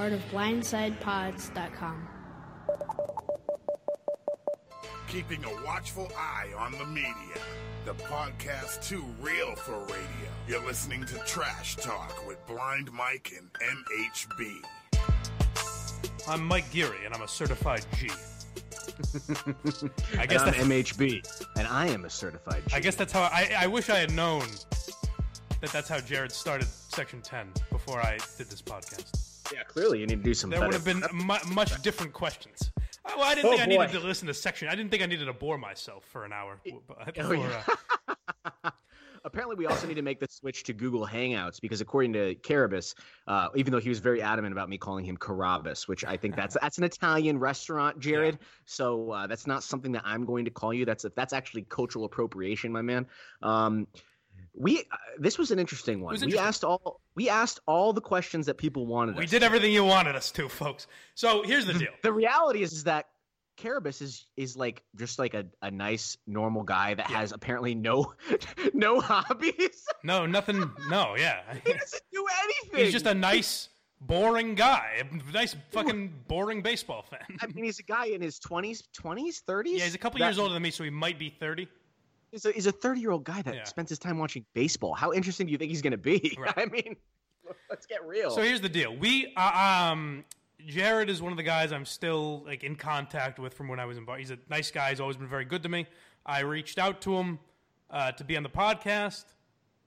part of BlindsidePods.com. Keeping a watchful eye on the media. The podcast too real for radio. You're listening to Trash Talk with Blind Mike and MHB. I'm Mike Geary, and I'm a certified G. I And guess I'm MHB, and I am a certified G. I guess that's how I, I wish I had known that that's how Jared started Section 10 before I did this podcast. Yeah, clearly you need to do some. There would have been mu- much different questions. Uh, Well, I didn't Oh, think I needed to listen to Section. I didn't think I needed to bore myself for an hour. but- Oh, yeah. uh, Apparently, we also need to make the switch to Google Hangouts because, according to Carrabis, uh, even though he was very adamant about me calling him Carabas, which I think that's that's an Italian restaurant, Jared. So uh, that's not something that I'm going to call you. That's that's actually cultural appropriation, my man. Um, we uh, this was an interesting one. We asked all we asked all the questions that people wanted. we did to. everything you wanted us to, folks. So here's the deal. the reality is, is that Carrabis is is like just like a, a nice normal guy that has apparently no no hobbies. No, nothing. No, yeah. he doesn't do anything. He's just a nice, boring guy. A nice, fucking boring baseball fan. I mean, he's a guy in his twenties, twenties, thirties. Yeah, he's a couple years older than me, so he might be 30. He's a, he's a thirty-year-old guy that Yeah. spends his time watching baseball. How interesting do you think he's going to be? Right. I mean, let's get real. So here's the deal. We, uh, um, Jared is one of the guys I'm still like in contact with from when I was in bar. He's a nice guy. He's always been very good to me. I reached out to him uh, to be on the podcast,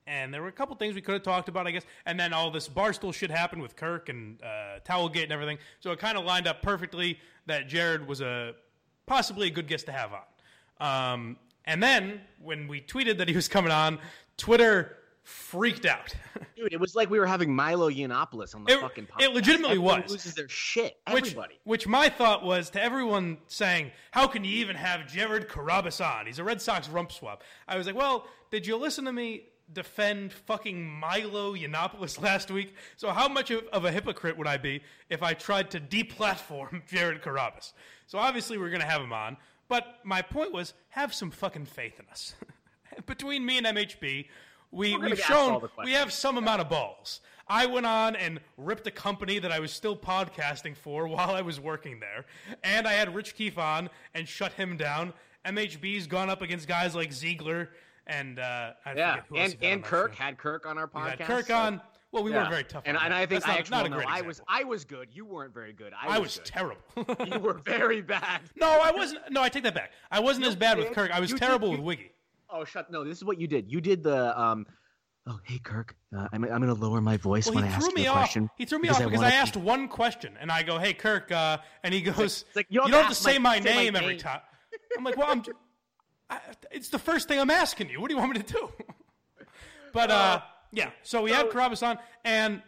and there were a couple things we could have talked about, I guess. And then all this barstool shit happened with Kirk and uh, Towelgate and everything. So it kind of lined up perfectly that Jared was a possibly a good guest to have on. Um, and then when we tweeted that he was coming on, Twitter freaked out. Dude, it was like we were having Milo Yiannopoulos on the It- fucking it podcast. legitimately Everyone was. loses their shit. Which, Everybody. which my thought was to everyone saying, "How can you even have Jared Carrabis on? He's a Red Sox rump swap." I was like, "Well, did you listen to me defend fucking Milo Yiannopoulos last week? So how much of, of a hypocrite would I be if I tried to deplatform Jared Carrabis? So obviously we're gonna have him on, but my point was, have some fucking faith in us. Between me and MHB, we, we've shown we have some amount of balls. I went on and ripped a company that I was still podcasting for while I was working there, and I had Rich Keefe on and shut him down. MHB's gone up against guys like Ziegler and uh, I Yeah, forget who and and Kirk had Kirk on our podcast. had Kirk so- on. Well, we Yeah. weren't very tough. And, and. I think That's not, I actually not a no, I was. I was good. You weren't very good. I, I was, terrible. You were very bad. no, I wasn't. No, I take that back. I wasn't as bad with. Kirk. I was You did- terrible you- with Wiggy. Oh, shut! No, this is what you did. You did the um. Oh, hey Kirk, uh, I'm I'm gonna lower my voice Well, when he I ask you a off. question. He threw me off because I, wanna- asked one question, and I go, "Hey, Kirk," uh, and he goes, like, "You you don't, don't have to say my- my say my name every name." time." I'm like, "Well, I'm." I, it's the first thing I'm asking you. What do you want me to do? but uh, yeah, so we had Carrabis on, and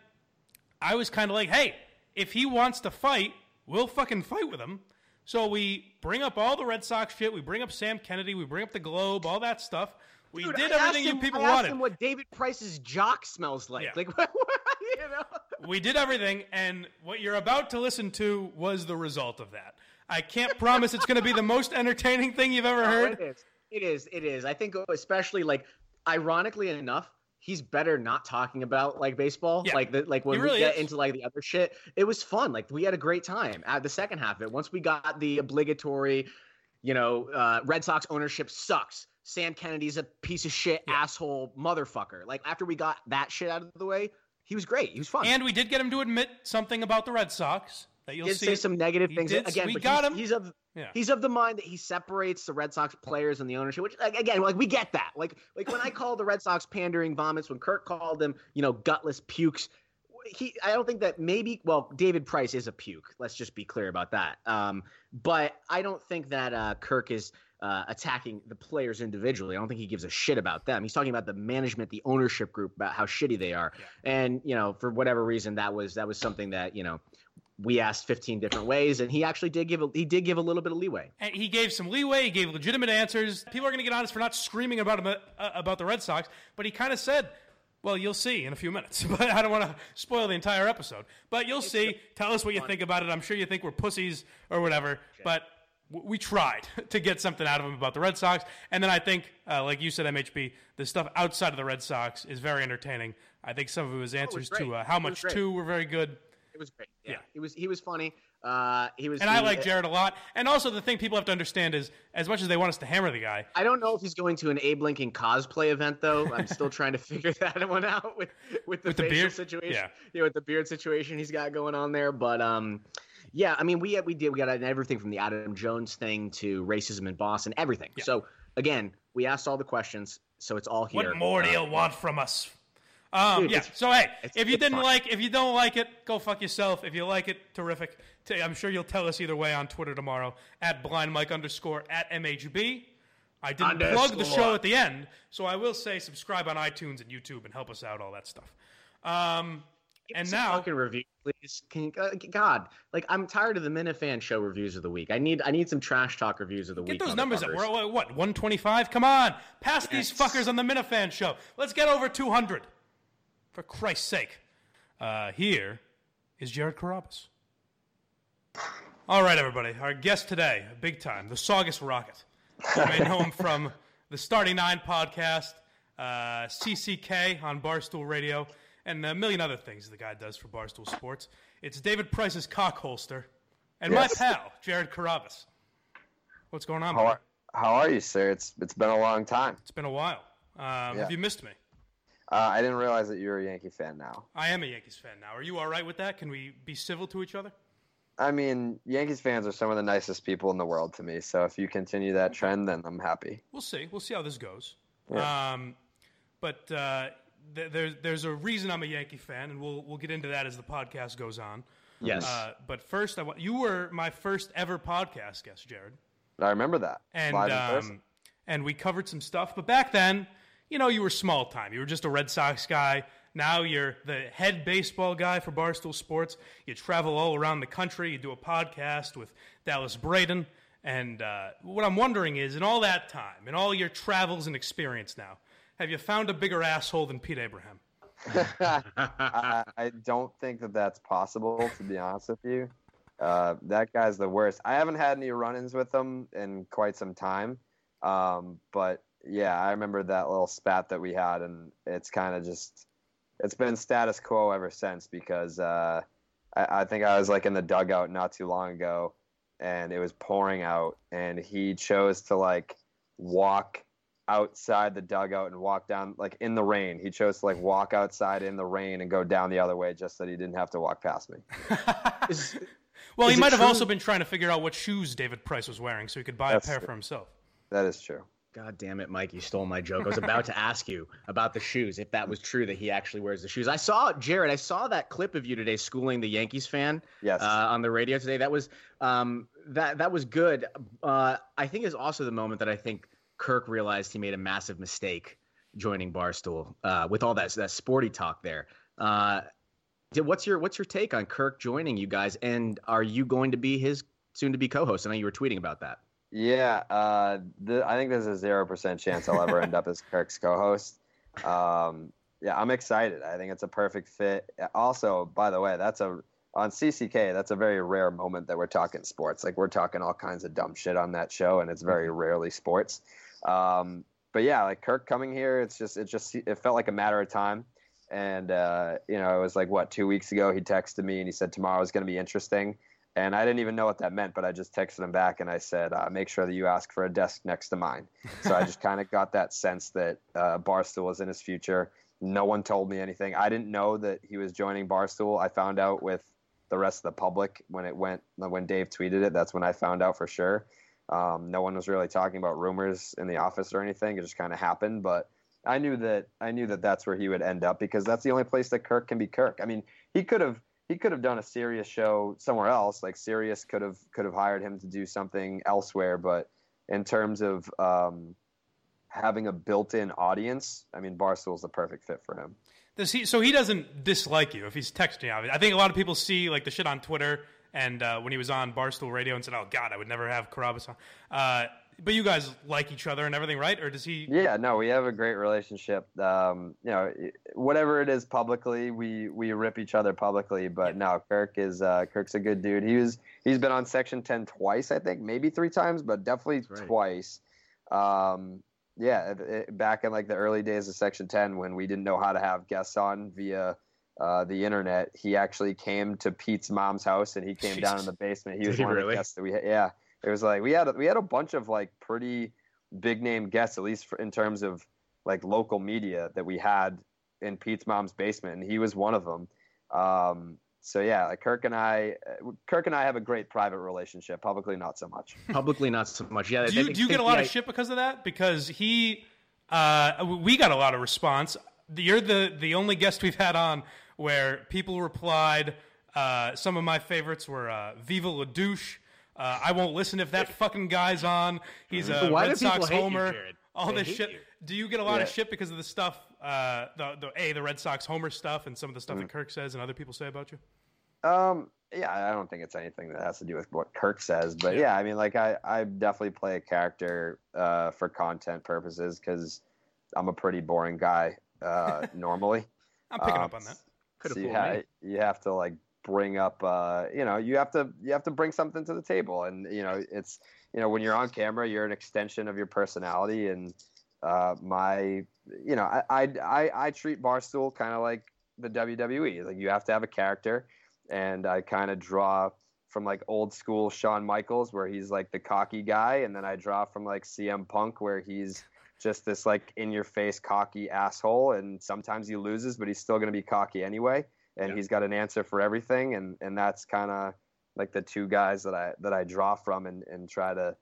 I was kind of like, "Hey, if he wants to fight, we'll fucking fight with him." So we bring up all the Red Sox shit. We bring up Sam Kennedy. We bring up the Globe. All that stuff. We Dude, did I everything you him- people I asked wanted. him what David Price's jock smells like. Yeah. Like, you know. We did everything, and what you're about to listen to was the result of that. I can't promise it's going to be the most entertaining thing you've ever Oh, heard. it is. It is. It is. I think, especially like, ironically enough, he's better not talking about like baseball. Yeah. Like the like when really we get is. into like the other shit, it was fun. Like we had a great time at the second half of it. Once we got the obligatory, you know, uh, Red Sox ownership sucks. Sam Kennedy's a piece of shit, asshole, motherfucker. Like after we got that shit out of the way, he was great. He was fun. And we did get him to admit something about the Red Sox that you'll did see. say some negative He things did- again. we but got he's, him. He's of Yeah. he's of the mind that he separates the Red Sox players and the ownership. Which like, again, like we get that. Like like when I call the Red Sox pandering vomits, when Kirk called them, you know, gutless pukes. He, I don't think that maybe. Well, David Price is a puke. Let's just be clear about that. Um, but I don't think that uh, Kirk is uh, attacking the players individually. I don't think he gives a shit about them. He's talking about the management, the ownership group, about how shitty they are. And you know, for whatever reason, that was that was something that you know we asked 15 different ways, and he actually did give a, he did give a little bit of leeway. And he gave some leeway. He gave legitimate answers. People are going to get honest for not screaming about him, uh, about the Red Sox, but he kind of said, "Well, you'll see in a few minutes." But I don't want to spoil the entire episode. But you'll see. Tell us what you think about it. I'm sure you think we're pussies or whatever, but w- we tried to get something out of him about the Red Sox. And then I think, uh, like you said, MHB, the stuff outside of the Red Sox is very entertaining. I think some of his answers great. to uh, How Much To were very good. It was great. Yeah, Yeah. he was he was funny. Uh, he was, And I like Jared a lot. And also, the thing people have to understand is, as much as they want us to hammer the guy, I don't know if he's going to an Abe Lincoln cosplay event though. I'm still trying to figure that one out with with the With the facial beard? situation. Yeah. with the beard situation he's got going on there. But um, yeah, I mean, we we did we got everything from the Adam Jones thing to racism in Boston, everything. Yeah. So again, we asked all the questions, so it's all here. what more do Uh, you want from us? Um, yeah. So hey, if you didn't fun. like, if you don't like it, go fuck yourself. If you like it, terrific. I'm sure you'll tell us either way on Twitter tomorrow at blind mike underscore at mhb. I didn't plug the show at the end, so I will say subscribe on iTunes and YouTube and help us out, all that stuff. Um, Give and now, fucking review, please. Can you, uh, God, like I'm tired of the Minihane show reviews of the week. I need I need some trash talk reviews of the Get week. Get those numbers up. We're at what? 125? Come on. Pass these fuckers on the Minihane show. Let's get over 200. For Christ's sake. Uh, here is Jared Carrabis. All right, everybody. Our guest today, big time, the Saugus Rocket. You may know him from the Starting Nine podcast, uh, CCK on Barstool Radio, and a million other things the guy does for Barstool Sports. It's David Price's cock holster, and Yes. my pal, Jared Carrabis. What's going on? How are, how are you, sir? It's it's been a long time. It's been a while. Um, Yeah. Have you missed me? Uh, I didn't realize that you were a Yankee fan now. I am a Yankees fan now. Are you all right with that? Can we be civil to each other? I mean, Yankees fans are some of the nicest people in the world to me. So if you continue that trend, then I'm happy. We'll see. We'll see how this goes. Yeah. Um, but uh, th- there's there's a reason I'm a Yankee fan, and we'll we'll get into that as the podcast goes on. Yes. Uh, but first, I want you were my first ever podcast guest, Jared, I remember that and live in person. um, and we covered some stuff. But back then, you know, you were small time. You were just a Red Sox guy. Now you're the head baseball guy for Barstool Sports. You travel all around the country. You do a podcast with Dallas Braden. And uh, what I'm wondering is, in all that time, in all your travels and experience now, have you found a bigger asshole than Pete Abraham? I, I don't think that that's possible, to be honest with you. Uh, that guy's the worst. I haven't had any run-ins with him in quite some time, um, but yeah, I remember that little spat that we had, and it's kind of just it's been status quo ever since because uh, I, I think I was like in the dugout not too long ago, and it was pouring out, and he chose to like walk outside the dugout and walk down like in the rain. He chose to like walk outside in the rain and go down the other way just that he didn't have to walk past me. Is- Well, Is he might have true- also been trying to figure out what shoes David Price was wearing so he could buy That's a pair true. for himself. That is true. God damn it, Mike! You stole my joke. I was about to ask you about the shoes. If that was true that he actually wears the shoes, I saw Jared. I saw that clip of you today schooling the Yankees fan Yes. uh, on the radio today. That was um, that that was good. Uh, I think is also the moment that I think Kirk realized he made a massive mistake joining Barstool uh, with all that that sporty talk there. Uh, did, what's your what's your take on Kirk joining you guys? And are you going to be his soon to be co-host? I know you were tweeting about that. Yeah, uh, the, I think there's a zero percent chance I'll ever end up as Kirk's co-host. Um, yeah, I'm excited. I think it's a perfect fit. Also, by the way, that's a on CCK. That's a very rare moment that we're talking sports. Like we're talking all kinds of dumb shit on that show, and it's very rarely sports. Um, but yeah, like Kirk coming here, it's just it just it felt like a matter of time. And uh, you know, it was like what two weeks ago he texted me and he said tomorrow is going to be interesting. And I didn't even know what that meant, but I just texted him back and I said, uh, make sure that you ask for a desk next to mine. So I just kind of got that sense that uh, Barstool was in his future. No one told me anything. I didn't know that he was joining Barstool. I found out with the rest of the public when it went, when Dave tweeted it. That's when I found out for sure. Um, no one was really talking about rumors in the office or anything. It just kind of happened. But I knew that I knew that that's where he would end up because that's the only place that Kirk can be Kirk. I mean, he could have he could have done a serious show somewhere else. Like Sirius could have could have hired him to do something elsewhere. But in terms of um, having a built-in audience, I mean, Barstool's the perfect fit for him. Does he? So he doesn't dislike you if he's texting you. I think a lot of people see like the shit on Twitter and uh, when he was on Barstool Radio and said, "Oh God, I would never have Carrabis on." Uh, but you guys like each other and everything, right? Or does he? Yeah, no, we have a great relationship. Um, you know, whatever it is publicly, we we rip each other publicly. But no, Kirk is uh, Kirk's a good dude. He was he's been on Section Ten twice, I think, maybe three times, but definitely right. twice. Um, yeah, it, it- back in like the early days of Section Ten, when we didn't know how to have guests on via uh, the internet, he actually came to Pete's mom's house and he came down in the basement. He was Did he one of the guests that we had. Yeah, it was like we had a, we had a bunch of like pretty big name guests, at least for, in terms of like local media that we had in Pete's mom's basement, and he was one of them. Um, so yeah, like Kirk and I, uh, Kirk and I have a great private relationship. Publicly, not so much. Publicly, not so much. Yeah. Do you, do you get a lot the of shit because of that? Because he, uh, we got a lot of response. You're the the only guest we've had on where people replied. Uh, some of my favorites were uh, "Viva la douche." Uh, I won't listen if that fucking guy's on. He's a Why Red Sox hate you, homer. All They this shit. you. Do you get a lot of shit because of the stuff? Uh, the the a the Red Sox homer stuff and some of the Mm. stuff that Kirk says and other people say about you. Um, yeah, I don't think it's anything that has to do with what Kirk says, but yeah, I mean, like I, I definitely play a character uh, for content purposes because I'm a pretty boring guy uh, normally. I'm picking Um, up on that. Could've so you, fooled ha- me. you have to like bring up, uh, you know, you have to you have to bring something to the table, and you know, it's you know, when you're on camera, you're an extension of your personality, and uh, my, you know, I I I, I treat Barstool kind of like the WWE. Like you have to have a character, and I kind of draw from like old school Shawn Michaels, where he's like the cocky guy, and then I draw from like CM Punk, where he's just this like in your face cocky asshole, and sometimes he loses, but he's still going to be cocky anyway, and Yeah. he's got an answer for everything, and and that's kind of like the two guys that I that I draw from, and and try to,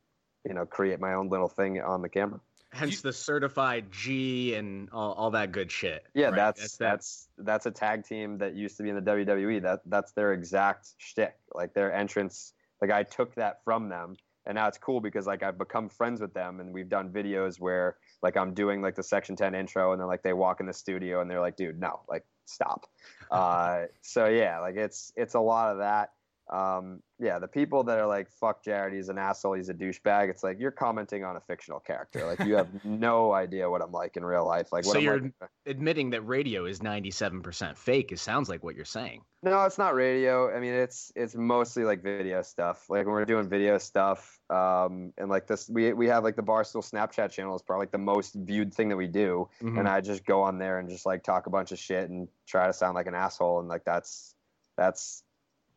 you know, create my own little thing on the camera. Hence the certified G and all, all that good shit. Yeah, Right, that's that. that's that's a tag team that used to be in the WWE. That that's their exact shtick. Like their entrance. Like I took that from them, and now it's cool because like I've become friends with them, and we've done videos where like I'm doing like the Section Ten intro, and then like they walk in the studio, and they're like, "Dude, no, like stop." uh, so yeah, like it's it's a lot of that. Um, yeah, the people that are like, "Fuck Jared, he's an asshole, he's a douchebag." It's like you're commenting on a fictional character. Like you have no idea what I'm like in real life. Like what So you're- like. Admitting that radio is 97% fake, it sounds like what you're saying. No, it's not radio. I mean, it's it's mostly like video stuff. Like when we're doing video stuff, um, and like this, we we have like the Barstool Snapchat channel is probably like the most viewed thing that we do, Mhm. and I just go on there and just like talk a bunch of shit and try to sound like an asshole, and like that's that's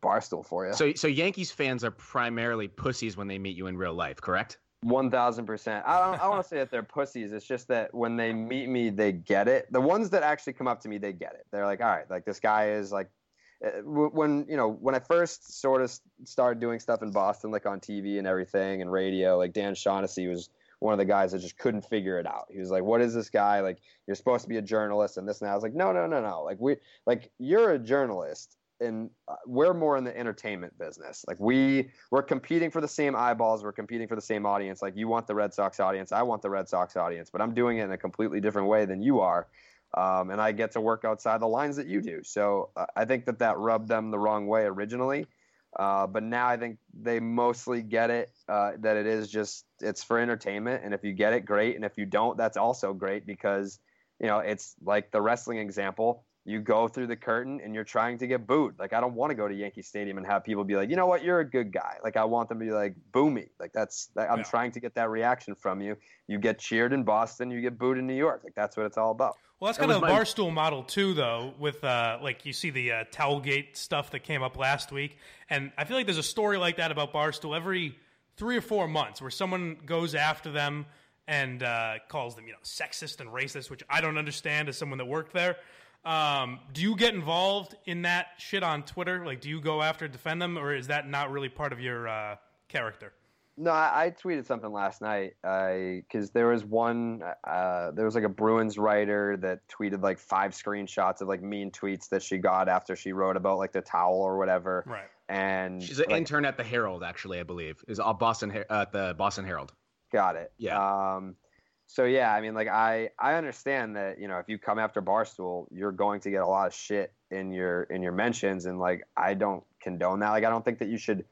Barstool for you. So, so Yankees fans are primarily pussies when they meet you in real life, correct? One thousand percent. I don't. I want to say that they're pussies. It's just that when they meet me, they get it. The ones that actually come up to me, they get it. They're like, all right, like this guy is like. uh, When you know, when I first sort of started doing stuff in Boston, like on TV and everything and radio, like Dan Shaughnessy was one of the guys that just couldn't figure it out. He was like, "What is this guy? Like, you're supposed to be a journalist and this and that." I was like, "No, no, no, no. Like we, like you're a journalist, and uh, we're more in the entertainment business. Like we, we're competing for the same eyeballs. We're competing for the same audience. Like you want the Red Sox audience, I want the Red Sox audience, but I'm doing it in a completely different way than you are, um, and I get to work outside the lines that you do. So uh, I think that that rubbed them the wrong way originally, uh, but now I think they mostly get it uh, that it is just it's for entertainment, and if you get it, great, and if you don't, that's also great because you know it's like the wrestling example you go through the curtain and you're trying to get booed. Like I don't want to go to Yankee Stadium and have people be like, you know what, you're a good guy. Like I want them to be like, boo me. Like that's like, I'm Yeah. trying to get that reaction from you. You get cheered in Boston, you get booed in New York. Like that's what it's all about. Well, that's That kind of a my- barstool model too, though. With uh, like you see the uh, Towelgate stuff that came up last week, and I feel like there's a story like that about barstool every three or four months, where someone goes after them and uh, calls them, you know, sexist and racist, which I don't understand as someone that worked there. Um, do you get involved in that shit on Twitter? Like, do you go after defend them, or is that not really part of your uh, character? No, I, I tweeted something last night because there was one, uh, there was like a Bruins writer that tweeted like five screenshots of like mean tweets that she got after she wrote about like the towel or whatever. Right. And She's an like, intern at the Herald, actually, I believe. Is uh, Boston Her- uh, at the Boston Herald. Got it. Yeah. Um, so yeah, I mean, like I I understand that you know if you come after Barstool, you're going to get a lot of shit in your in your mentions, and like I don't condone that. Like I don't think that you should.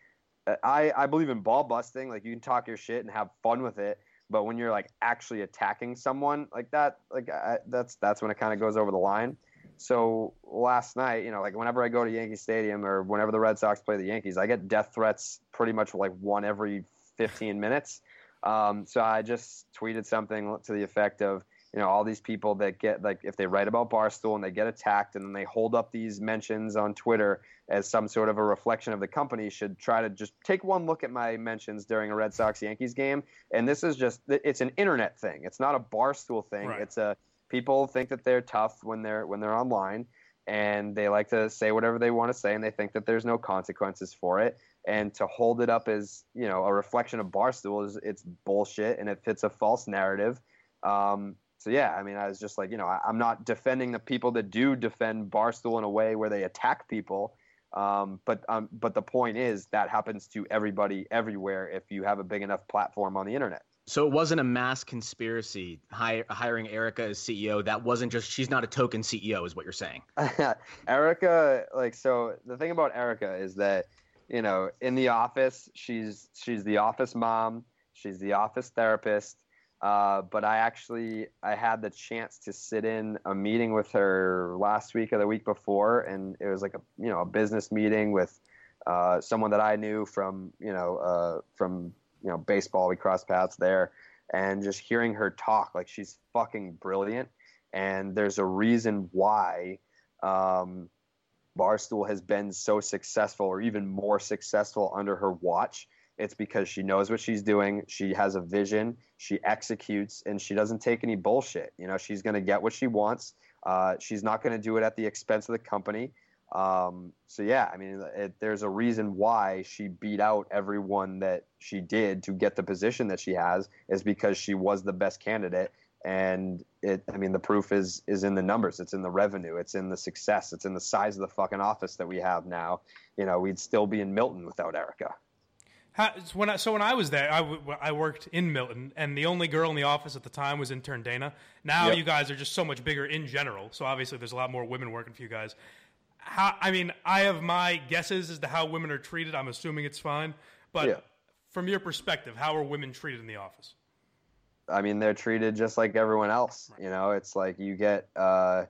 uh, I I believe in ball busting. Like you can talk your shit and have fun with it, but when you're like actually attacking someone like that, like I, that's that's when it kind of goes over the line. So last night, you know, like whenever I go to Yankee Stadium or whenever the Red Sox play the Yankees, I get death threats pretty much like one every 15 minutes. Um, so I just tweeted something to the effect of, you know all these people that get like if they write about Barstool and they get attacked and then they hold up these mentions on Twitter as some sort of a reflection of the company should try to just take one look at my mentions during a Red Sox Yankees game. And this is just it's an internet thing. It's not a Barstool thing. Right. it's a people think that they're tough when they're when they're online and they like to say whatever they want to say and they think that there's no consequences for it and to hold it up as you know a reflection of barstool is it's bullshit and it fits a false narrative um, so yeah i mean i was just like you know I, i'm not defending the people that do defend barstool in a way where they attack people um, but um, but the point is that happens to everybody everywhere if you have a big enough platform on the internet So it wasn't a mass conspiracy hi- hiring Erica as CEO. That wasn't just she's not a token CEO, is what you're saying. Erica, like, so the thing about Erica is that, you know, in the office, she's she's the office mom, she's the office therapist. Uh, but I actually I had the chance to sit in a meeting with her last week or the week before, and it was like a you know a business meeting with uh, someone that I knew from you know uh, from you know baseball. We crossed paths there, and just hearing her talk, like she's fucking brilliant, and there's a reason why um, Barstool has been so successful, or even more successful under her watch. It's because she knows what she's doing. She has a vision. She executes, and she doesn't take any bullshit. You know, she's going to get what she wants. Uh, she's not going to do it at the expense of the company. Um, so yeah, I mean, it, there's a reason why she beat out everyone that she did to get the position that she has, is because she was the best candidate. And it, I mean, the proof is is in the numbers. It's in the revenue. It's in the success. It's in the size of the fucking office that we have now. You know, we'd still be in Milton without Erica. How, so when I, so when I was there, I, w- I worked in Milton, and the only girl in the office at the time was intern Dana. Now Yep. you guys are just so much bigger in general, so obviously there's a lot more women working for you guys. How, I mean, I have my guesses as to how women are treated. I'm assuming it's fine, but Yeah. from your perspective, how are women treated in the office? I mean, they're treated just like everyone else. You know, it's like you get, uh,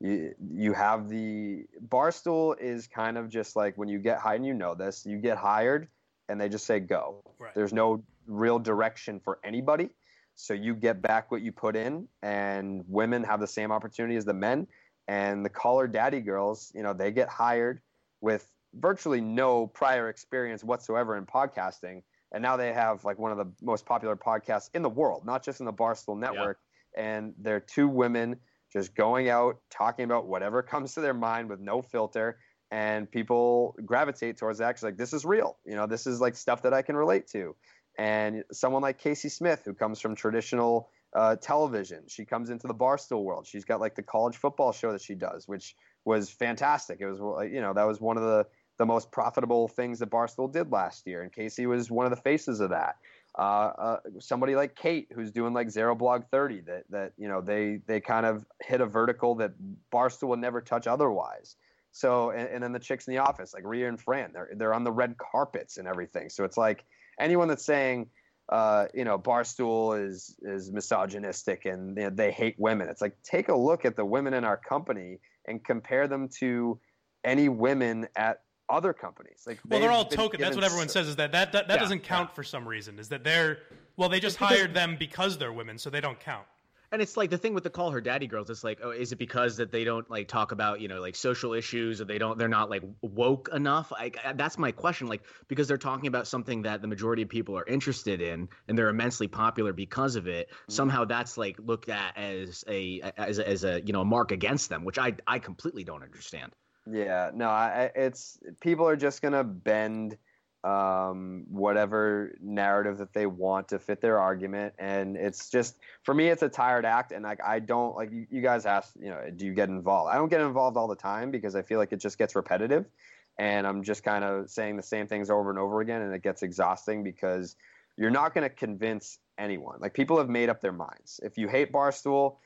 you you have the barstool is kind of just like when you get hired, and you know this, you get hired, and they just say go. Right. There's no real direction for anybody, so you get back what you put in, and women have the same opportunity as the men, and the Call Her Daddy girls, you know, they get hired with virtually no prior experience whatsoever in podcasting and now they have like one of the most popular podcasts in the world, not just in the Barstool Network. And they're two women just going out talking about whatever comes to their mind with no filter, and people gravitate towards that. 'cause, like this is real, you know, this is like stuff that I can relate to. And someone like Kayce Smith, who comes from traditional uh, television, she comes into the Barstool world. She's got like the college football show that she does, which was fantastic. It was, you know, that was one of the the most profitable things that Barstool did last year, and Kayce was one of the faces of that. Uh, uh, somebody like Kate, who's doing like Zero Blog 30, that that you know they they kind of hit a vertical that Barstool would never touch otherwise. So and, and then the chicks in the office, like Ria and Fran, they're they're on the red carpets and everything. So it's like anyone that's saying. Uh, you know, Barstool is is misogynistic and they, they hate women. It's like take a look at the women in our company and compare them to any women at other companies. Like Well, they're all token. That's what everyone says is that that, that, that Yeah, doesn't count for some reason. Is that they're well, they just hired them because they're women, so they don't count. And it's like the thing with the call her daddy girls. It's like, oh, is it because that they don't like talk about you know like social issues or they don't they're not like woke enough? Uh, that's my question. Like because they're talking about something that the majority of people are interested in and they're immensely popular because of it. Somehow that's like looked at as a as a, as a you know a mark against them, which I I completely don't understand. Yeah, no, I, it's people are just gonna bend um, whatever narrative that they want to fit their argument, and it's just for me, it's a tired act, and like I don't like you, you guys asked, you know, do you get involved? I don't get involved all the time because I feel like it just gets repetitive, and I'm just kind of saying the same things over and over again, and it gets exhausting because you're not gonna convince anyone. Like people have made up their minds. If you hate Barstool,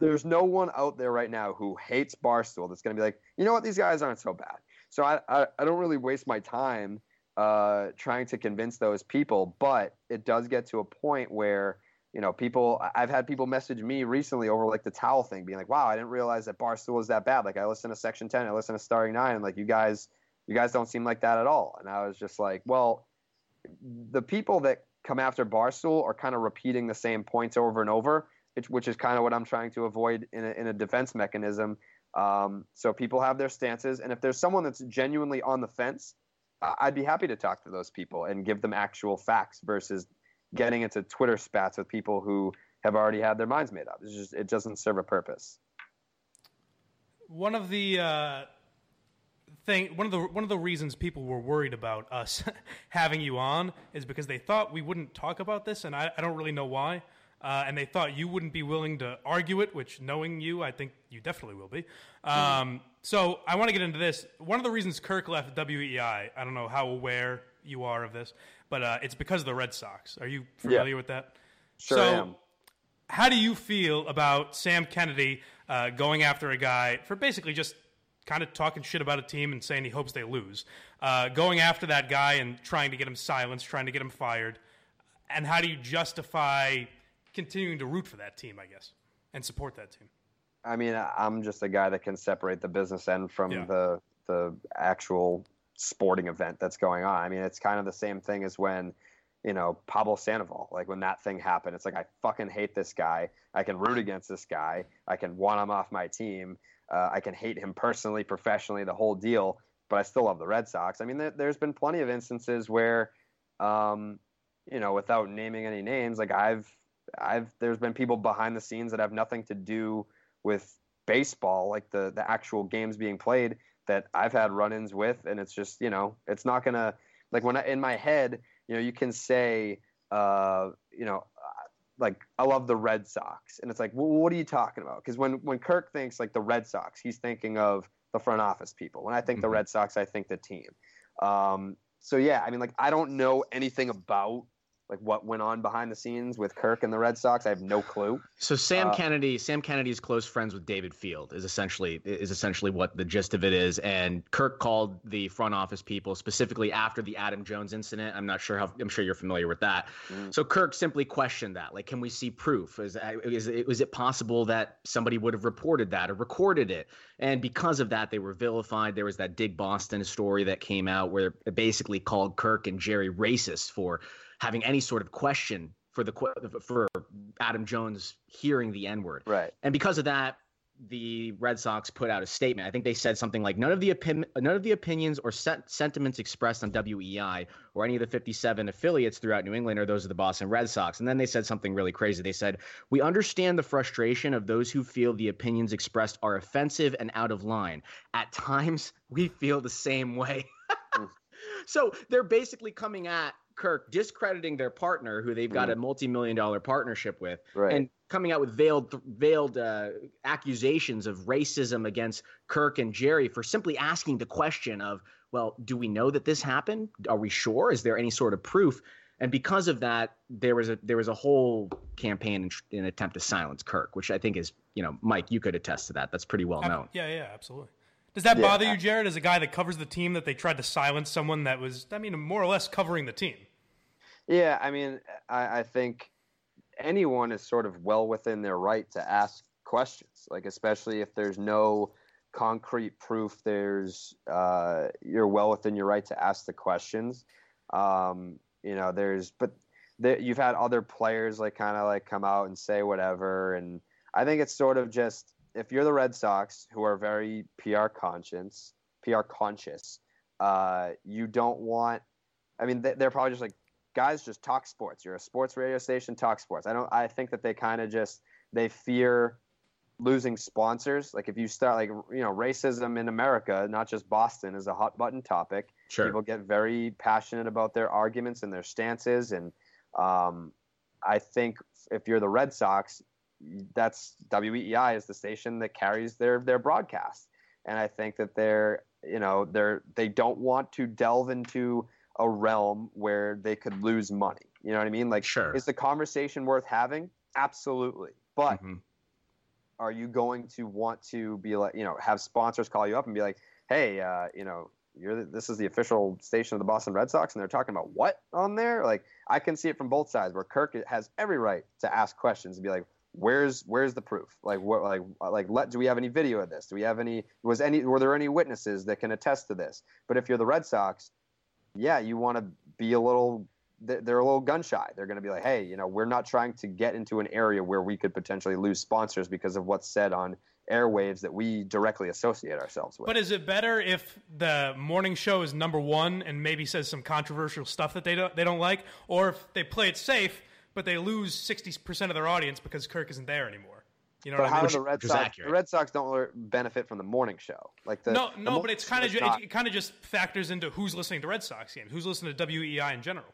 there's no one out there right now who hates Barstool that's going to be like, you know what, these guys aren't so bad. So I, I, I don't really waste my time uh, trying to convince those people, but it does get to a point where, you know, people, I've had people message me recently over like the towel thing, being like, wow, I didn't realize that Barstool is that bad. Like I listen to Section 10, I listen to Starting Nine, and like you guys, you guys don't seem like that at all. And I was just like, well, the people that come after Barstool are kind of repeating the same points over and over which is kind of what I'm trying to avoid in a, in a defense mechanism. Um, so people have their stances, and if there's someone that's genuinely on the fence, I'd be happy to talk to those people and give them actual facts versus getting into Twitter spats with people who have already had their minds made up. Just it doesn't serve a purpose. One of the uh, thing, one of the one of the reasons people were worried about us having you on is because they thought we wouldn't talk about this, and I, I don't really know why. Uh, and they thought you wouldn't be willing to argue it, which, knowing you, I think you definitely will be. Um, so I want to get into this. One of the reasons Kirk left WEEI, I don't know how aware you are of this, but uh, it's because of the Red Sox. Are you familiar Yeah. with that? Sure so, am. how do you feel about Sam Kennedy uh, going after a guy for basically just kind of talking shit about a team and saying he hopes they lose? Uh, going after that guy and trying to get him silenced, trying to get him fired. And how do you justify continuing to root for that team, I guess, and support that team? I mean, I'm just a guy that can separate the business end from Yeah. the the actual sporting event that's going on. I mean, it's kind of the same thing as when, you know, Pablo Sandoval, like when that thing happened, it's like I fucking hate this guy. I can root against this guy. I can want him off my team. Uh, I can hate him personally, professionally, the whole deal. But I still love the Red Sox. I mean, there, there's been plenty of instances where, um, you know, without naming any names, like I've, I've, there's been people behind the scenes that have nothing to do with baseball, like the the actual games being played, that I've had run-ins with, and it's just you know, it's not gonna like when I, in my head, you know, you can say, uh, you know, uh, like I love the Red Sox, and it's like, well, what are you talking about? Because when when Kirk thinks like the Red Sox, he's thinking of the front office people. When I think the Mhm. Red Sox, I think the team. Um, so yeah, I mean, like I don't know anything about like what went on behind the scenes with Kirk and the Red Sox. I have no clue. So Sam Uh, Kennedy, Sam Kennedy's close friends with David Field is essentially is essentially what the gist of it is. And Kirk called the front office people specifically after the Adam Jones incident. I'm not sure how I'm sure you're familiar with that. Mm. So Kirk simply questioned that. Like, can we see proof? Is is it, is it possible that somebody would have reported that or recorded it? And because of that, they were vilified. There was that Dig Boston story that came out where it basically called Kirk and Gerry racist for having any sort of question for the for Adam Jones hearing the N word. Right. And because of that, the Red Sox put out a statement. I think they said something like none of the opin- none of the opinions or set- sentiments expressed on WEEI or any of the 57 affiliates throughout New England are those of the Boston Red Sox. And then they said something really crazy. They said, "We understand the frustration of those who feel the opinions expressed are offensive and out of line. At times, we feel the same way." Hmm. so they're basically coming at Kirk discrediting their partner who they've got a multi-million dollar partnership with Right. and coming out with veiled veiled uh, accusations of racism against Kirk and Gerry for simply asking the question of, well, do we know that this happened? Are we sure? Is there any sort of proof? And because of that, there was a there was a whole campaign in, in an attempt to silence Kirk, which I think is, you know, Mike, you could attest to that. That's pretty well Ab- known. Yeah, yeah, absolutely. Does that Yeah, bother you, Jared, as a guy that covers the team that they tried to silence someone that was, I mean, more or less covering the team? Yeah, I mean, I, I think anyone is sort of well within their right to ask questions, like especially if there's no concrete proof. There's uh, you're well within your right to ask the questions. Um, you know, there's but there, you've had other players like kind of like come out and say whatever, and I think it's sort of just if you're the Red Sox, who are very PR conscious, PR conscious, uh, you don't want. I mean, they- they're probably just like guys just talk sports. You're a sports radio station, talk sports. I don't. I think that they kind of just they fear losing sponsors. Like if you start like you know racism in America, not just Boston, is a hot button topic. Sure. People get very passionate about their arguments and their stances, and um, I think if you're the Red Sox, that's WEEI is the station that carries their their broadcast, and I think that they're you know they're they don't want to delve into a realm where they could lose money. You know what I mean? Like, Sure. is the conversation worth having? Absolutely, but Mhm. are you going to want to be like you know have sponsors call you up and be like hey uh, you know you're the, this is the official station of the boston red sox and they're talking about what on there like i can see it from both sides where kirk has every right to ask questions and be like where's where's the proof like what like like let do we have any video of this do we have any was any were there any witnesses that can attest to this but if you're the red sox yeah you want to be a little they're a little gun shy. They're going to be like, hey, you know, we're not trying to get into an area where we could potentially lose sponsors because of what's said on airwaves that we directly associate ourselves with. But is it better if the morning show is number one and maybe says some controversial stuff that they don't they don't like, or if they play it safe but they lose sixty percent of their audience because Kirk isn't there anymore? You know but what I how mean? do the Red Sox? The Red Sox don't benefit from the morning show. Like the no, no, morning but it's kind of ju- not- it, it kind of just factors into who's listening to Red Sox games, who's listening to WEEI in general.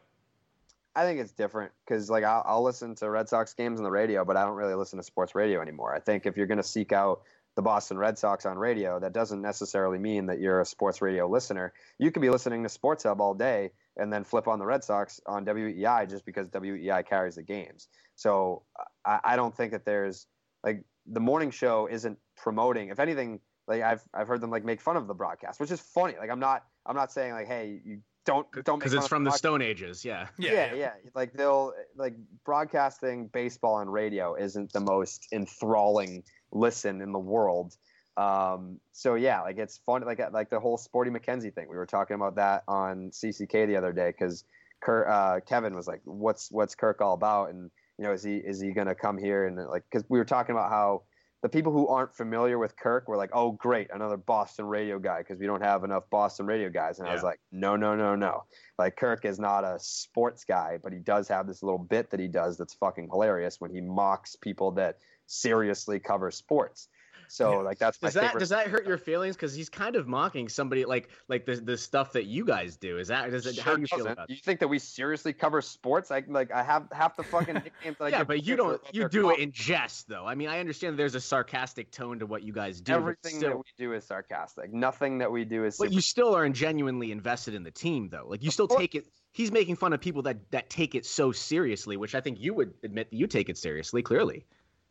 I think it's different because like I'll, I'll listen to Red Sox games on the radio, but I don't really listen to sports radio anymore. I think if you're going to seek out the Boston Red Sox on radio, that doesn't necessarily mean that you're a sports radio listener. You could be listening to Sports Hub all day and then flip on the Red Sox on WEEI just because WEEI carries the games. So I, I don't think that there's like the morning show isn't promoting. If anything, like I've I've heard them like make fun of the broadcast, which is funny. Like I'm not I'm not saying like hey you don't don't because it's from the broadcast. Stone Ages. Yeah. Yeah, yeah, Like they'll like broadcasting baseball on radio isn't the most enthralling listen in the world. Um, so yeah, like it's fun. Like like the whole Sporty McKenzie thing. We were talking about that on CCK the other day because uh, Kevin was like, "What's what's Kirk all about?" And you know, is he is he gonna come here and like because we were talking about how the people who aren't familiar with Kirk were like, "Oh, great, another Boston radio guy," because we don't have enough Boston radio guys. And I was like, "No, no, no, no. Like Kirk is not a sports guy, but he does have this little bit that he does that's fucking hilarious when he mocks people that seriously cover sports." So Yeah. like that's my Does that favorite. does that hurt your feelings? Because he's kind of mocking somebody like like the the stuff that you guys do. Is that does it, how do you feel doesn't. about? You think that we seriously cover sports? I like I have half the fucking nicknames that I yeah, but you don't. You do it in jest, though. I mean, I understand there's a sarcastic tone to what you guys do. Everything still, that we do is sarcastic. Nothing that we do is. But super- you still aren't genuinely invested in the team, though. Like you still take it. He's making fun of people that that take it so seriously, which I think you would admit that you take it seriously. Clearly,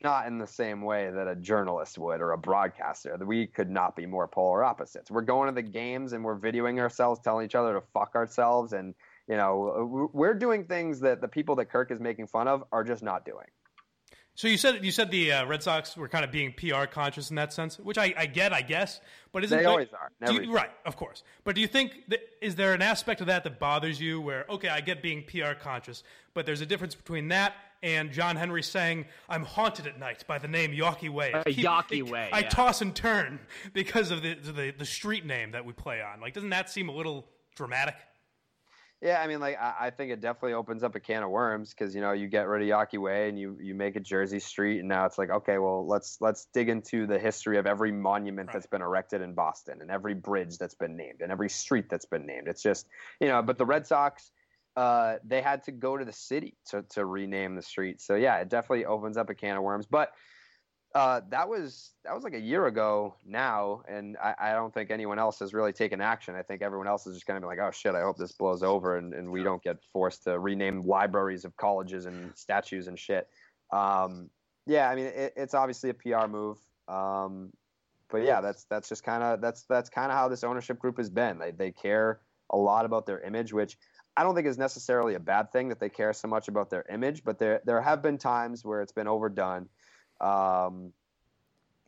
not in the same way that a journalist would or a broadcaster. We could not be more polar opposites. We're going to the games and we're videoing ourselves, telling each other to fuck ourselves, and you know we're doing things that the people that Kirk is making fun of are just not doing. So you said you said the uh, Red Sox were kind of being PR conscious in that sense, which I, I get, I guess. But isn't They always are. you- right, of course. But do you think that is there an aspect of that that bothers you? Where okay, I get being PR conscious, but there's a difference between that and John Henry saying, "I'm haunted at night by the name Yawkey Way." I Uh, Yawkey Way, I yeah. toss and turn because of the, the the street name that we play on. Like, doesn't that seem a little dramatic? Yeah, I mean, like I, I think it definitely opens up a can of worms because you know you get rid of Yawkey Way and you you make it Jersey Street, and now it's like okay, well let's let's dig into the history of every monument that's been erected in Boston and every bridge that's been named and every street that's been named. It's just you know, but the Red Sox. Uh, they had to go to the city to, to rename the street. So yeah, it definitely opens up a can of worms. But uh, that was that was like a year ago now, and I, I don't think anyone else has really taken action. I think everyone else is just going to be like, "Oh shit, I hope this blows over," and, and we don't get forced to rename libraries of colleges and statues and shit. Um, yeah, I mean, it, it's obviously a PR move, um, but yeah, that's that's just kind of that's that's kind of how this ownership group has been. They they care a lot about their image, which I don't think is necessarily a bad thing that they care so much about their image, but there there have been times where it's been overdone. Um,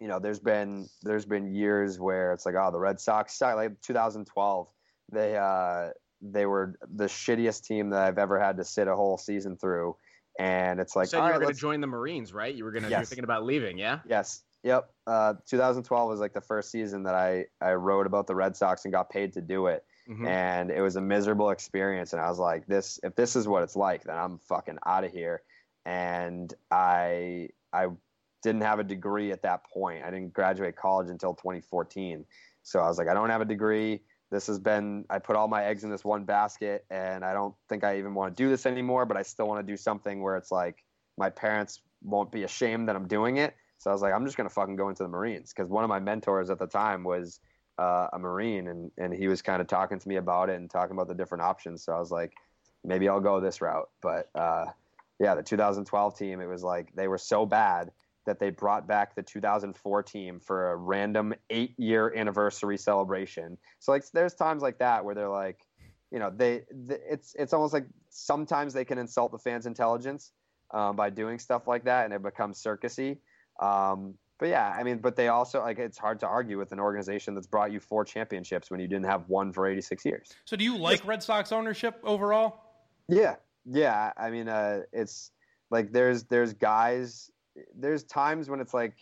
you know, there's been there's been years where it's like, oh, the Red Sox. Like 2012, they uh, they were the shittiest team that I've ever had to sit a whole season through, and it's you like, said you were right, going to join the Marines, right? You were going to. You're thinking about leaving, yeah? Yes. Yep. Uh, 2012 was like the first season that I, I wrote about the Red Sox and got paid to do it. Mhm. And it was a miserable experience. And I was like, this, if this is what it's like, then I'm fucking out of here. And I, I didn't have a degree at that point. I didn't graduate college until 2014. So I was like, I don't have a degree. This has been, I put all my eggs in this one basket and I don't think I even want to do this anymore, but I still want to do something where it's like my parents won't be ashamed that I'm doing it. So I was like, I'm just going to fucking go into the Marines because one of my mentors at the time was uh, a Marine and, and he was kind of talking to me about it and talking about the different options. So I was like, maybe I'll go this route. But uh, yeah, the 2012 team, it was like they were so bad that they brought back the 2004 team for a random eight year anniversary celebration. So like, there's times like that where they're like, you know, they, th it's it's almost like sometimes they can insult the fans' intelligence um, by doing stuff like that, and it becomes circusy. Um, but yeah, I mean, but they also like it's hard to argue with an organization that's brought you four championships when you didn't have one for 86 years. So do you like Red Sox ownership overall? Yeah, Yeah, I mean, uh, it's like there's there's guys, there's times when it's like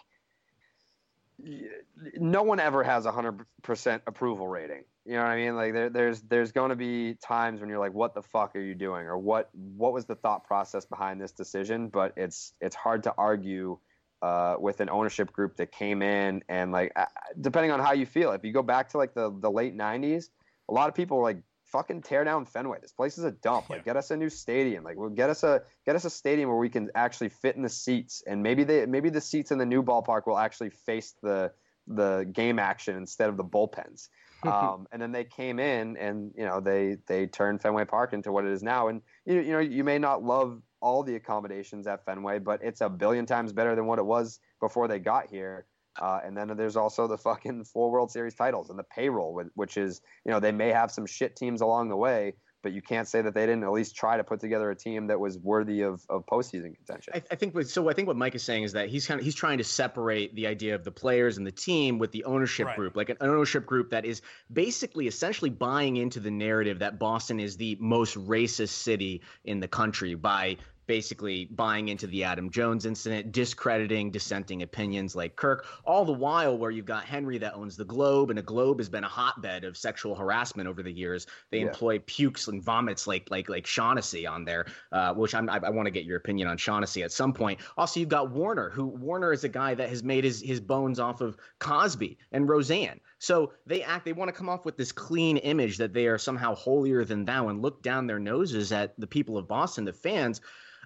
no one ever has a hundred percent approval rating. You know what I mean? Like there, there's there's going to be times when you're like, what the fuck are you doing, or what what was the thought process behind this decision? But it's it's hard to argue uh, with an ownership group that came in and like depending on how you feel. If you go back to like the the late '90s, a lot of people were like fucking tear down Fenway. This place is a dump. Like, get us a new stadium. Like, we'll get us a get us a stadium where we can actually fit in the seats, and maybe they maybe the seats in the new ballpark will actually face the the game action instead of the bullpens. Um, and then they came in, and you know they they turned Fenway Park into what it is now. And you you know you may not love all the accommodations at Fenway, but it's a billion times better than what it was before they got here. Uh, and then there's also the fucking four World Series titles and the payroll, which is, you know, they may have some shit teams along the way, but you can't say that they didn't at least try to put together a team that was worthy of, of postseason contention. I, I think so. I think what Mike is saying is that he's kind of he's trying to separate the idea of the players and the team with the ownership right. group, like an ownership group that is basically essentially buying into the narrative that Boston is the most racist city in the country by basically buying into the Adam Jones incident, discrediting dissenting opinions like Kirk, all the while where you've got Henry that owns the Globe, and the Globe has been a hotbed of sexual harassment over the years. They yeah. employ pukes and vomits like like like Shaughnessy on there, uh, which I'm, I, I want to get your opinion on Shaughnessy at some point. Also, you've got Werner, who Werner is a guy that has made his his bones off of Cosby and Roseanne. So they act, they want to come off with this clean image that they are somehow holier than thou and look down their noses at the people of Boston, the fans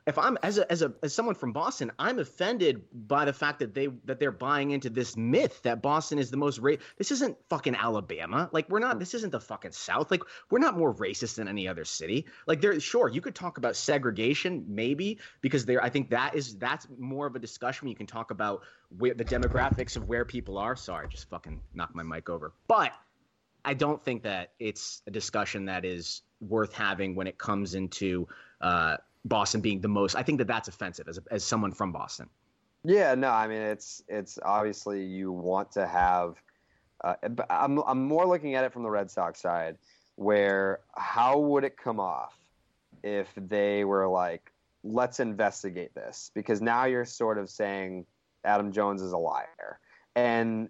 if I'm as a, as a as someone from Boston, I'm offended by the fact that they that they're buying into this myth that Boston is the most ra- This isn't fucking Alabama. Like we're not. This isn't the fucking South. Like we're not more racist than any other city. Like there, sure, you could talk about segregation, maybe because there. I think that is that's more of a discussion. You can talk about where the demographics of where people are. Sorry, just fucking knocked my mic over. But I don't think that it's a discussion that is worth having when it comes into. Uh, Boston being the most. I think that that's offensive as as someone from Boston. Yeah, no, I mean it's it's obviously you want to have. Uh, I'm I'm more looking at it from the Red Sox side, where how would it come off if they were like, let's investigate this because now you're sort of saying Adam Jones is a liar, and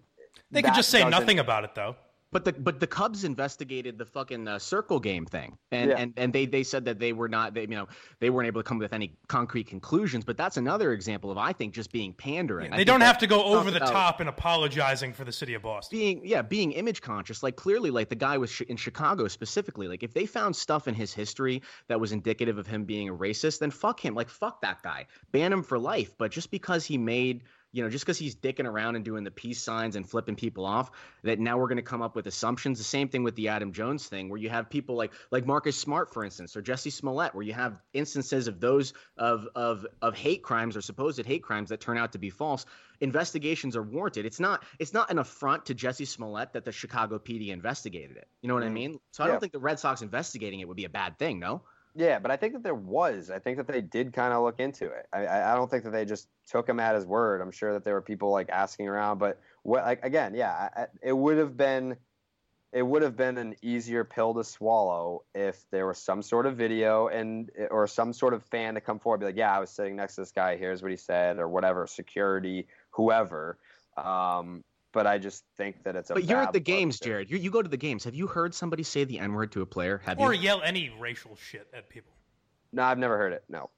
they could just say nothing about it though. But the but the Cubs investigated the fucking uh, circle game thing, and, yeah. and and they they said that they were not they you know they weren't able to come with any concrete conclusions. But that's another example of I think just being pandering. Yeah, they don't have to go over the top and apologizing for the city of Boston. Being yeah, being image conscious. Like clearly, like the guy was in Chicago specifically. Like if they found stuff in his history that was indicative of him being a racist, then fuck him. Like fuck that guy, ban him for life. But just because he made you know, just because he's dicking around and doing the peace signs and flipping people off, that now we're going to come up with assumptions. The same thing with the Adam Jones thing, where you have people like like Marcus Smart, for instance, or Jesse Smollett, where you have instances of those of of of hate crimes or supposed hate crimes that turn out to be false. Investigations are warranted. It's not it's not an affront to Jesse Smollett that the Chicago PD investigated it. You know what mm-hmm. I mean? So I yeah. don't think the Red Sox investigating it would be a bad thing. No. Yeah, but I think that there was. I think that they did kind of look into it. I, I don't think that they just took him at his word. I'm sure that there were people like asking around, but what like again, yeah, I, it would have been it would have been an easier pill to swallow if there was some sort of video and or some sort of fan to come forward, be like, yeah, I was sitting next to this guy. Here's what he said, or whatever, security, whoever. Um, but I just think that it's a. But you're at the games, Jared. You, you go to the games. Have you heard somebody say the N word to a player? Have or you? yell any racial shit at people? No, I've never heard it. No.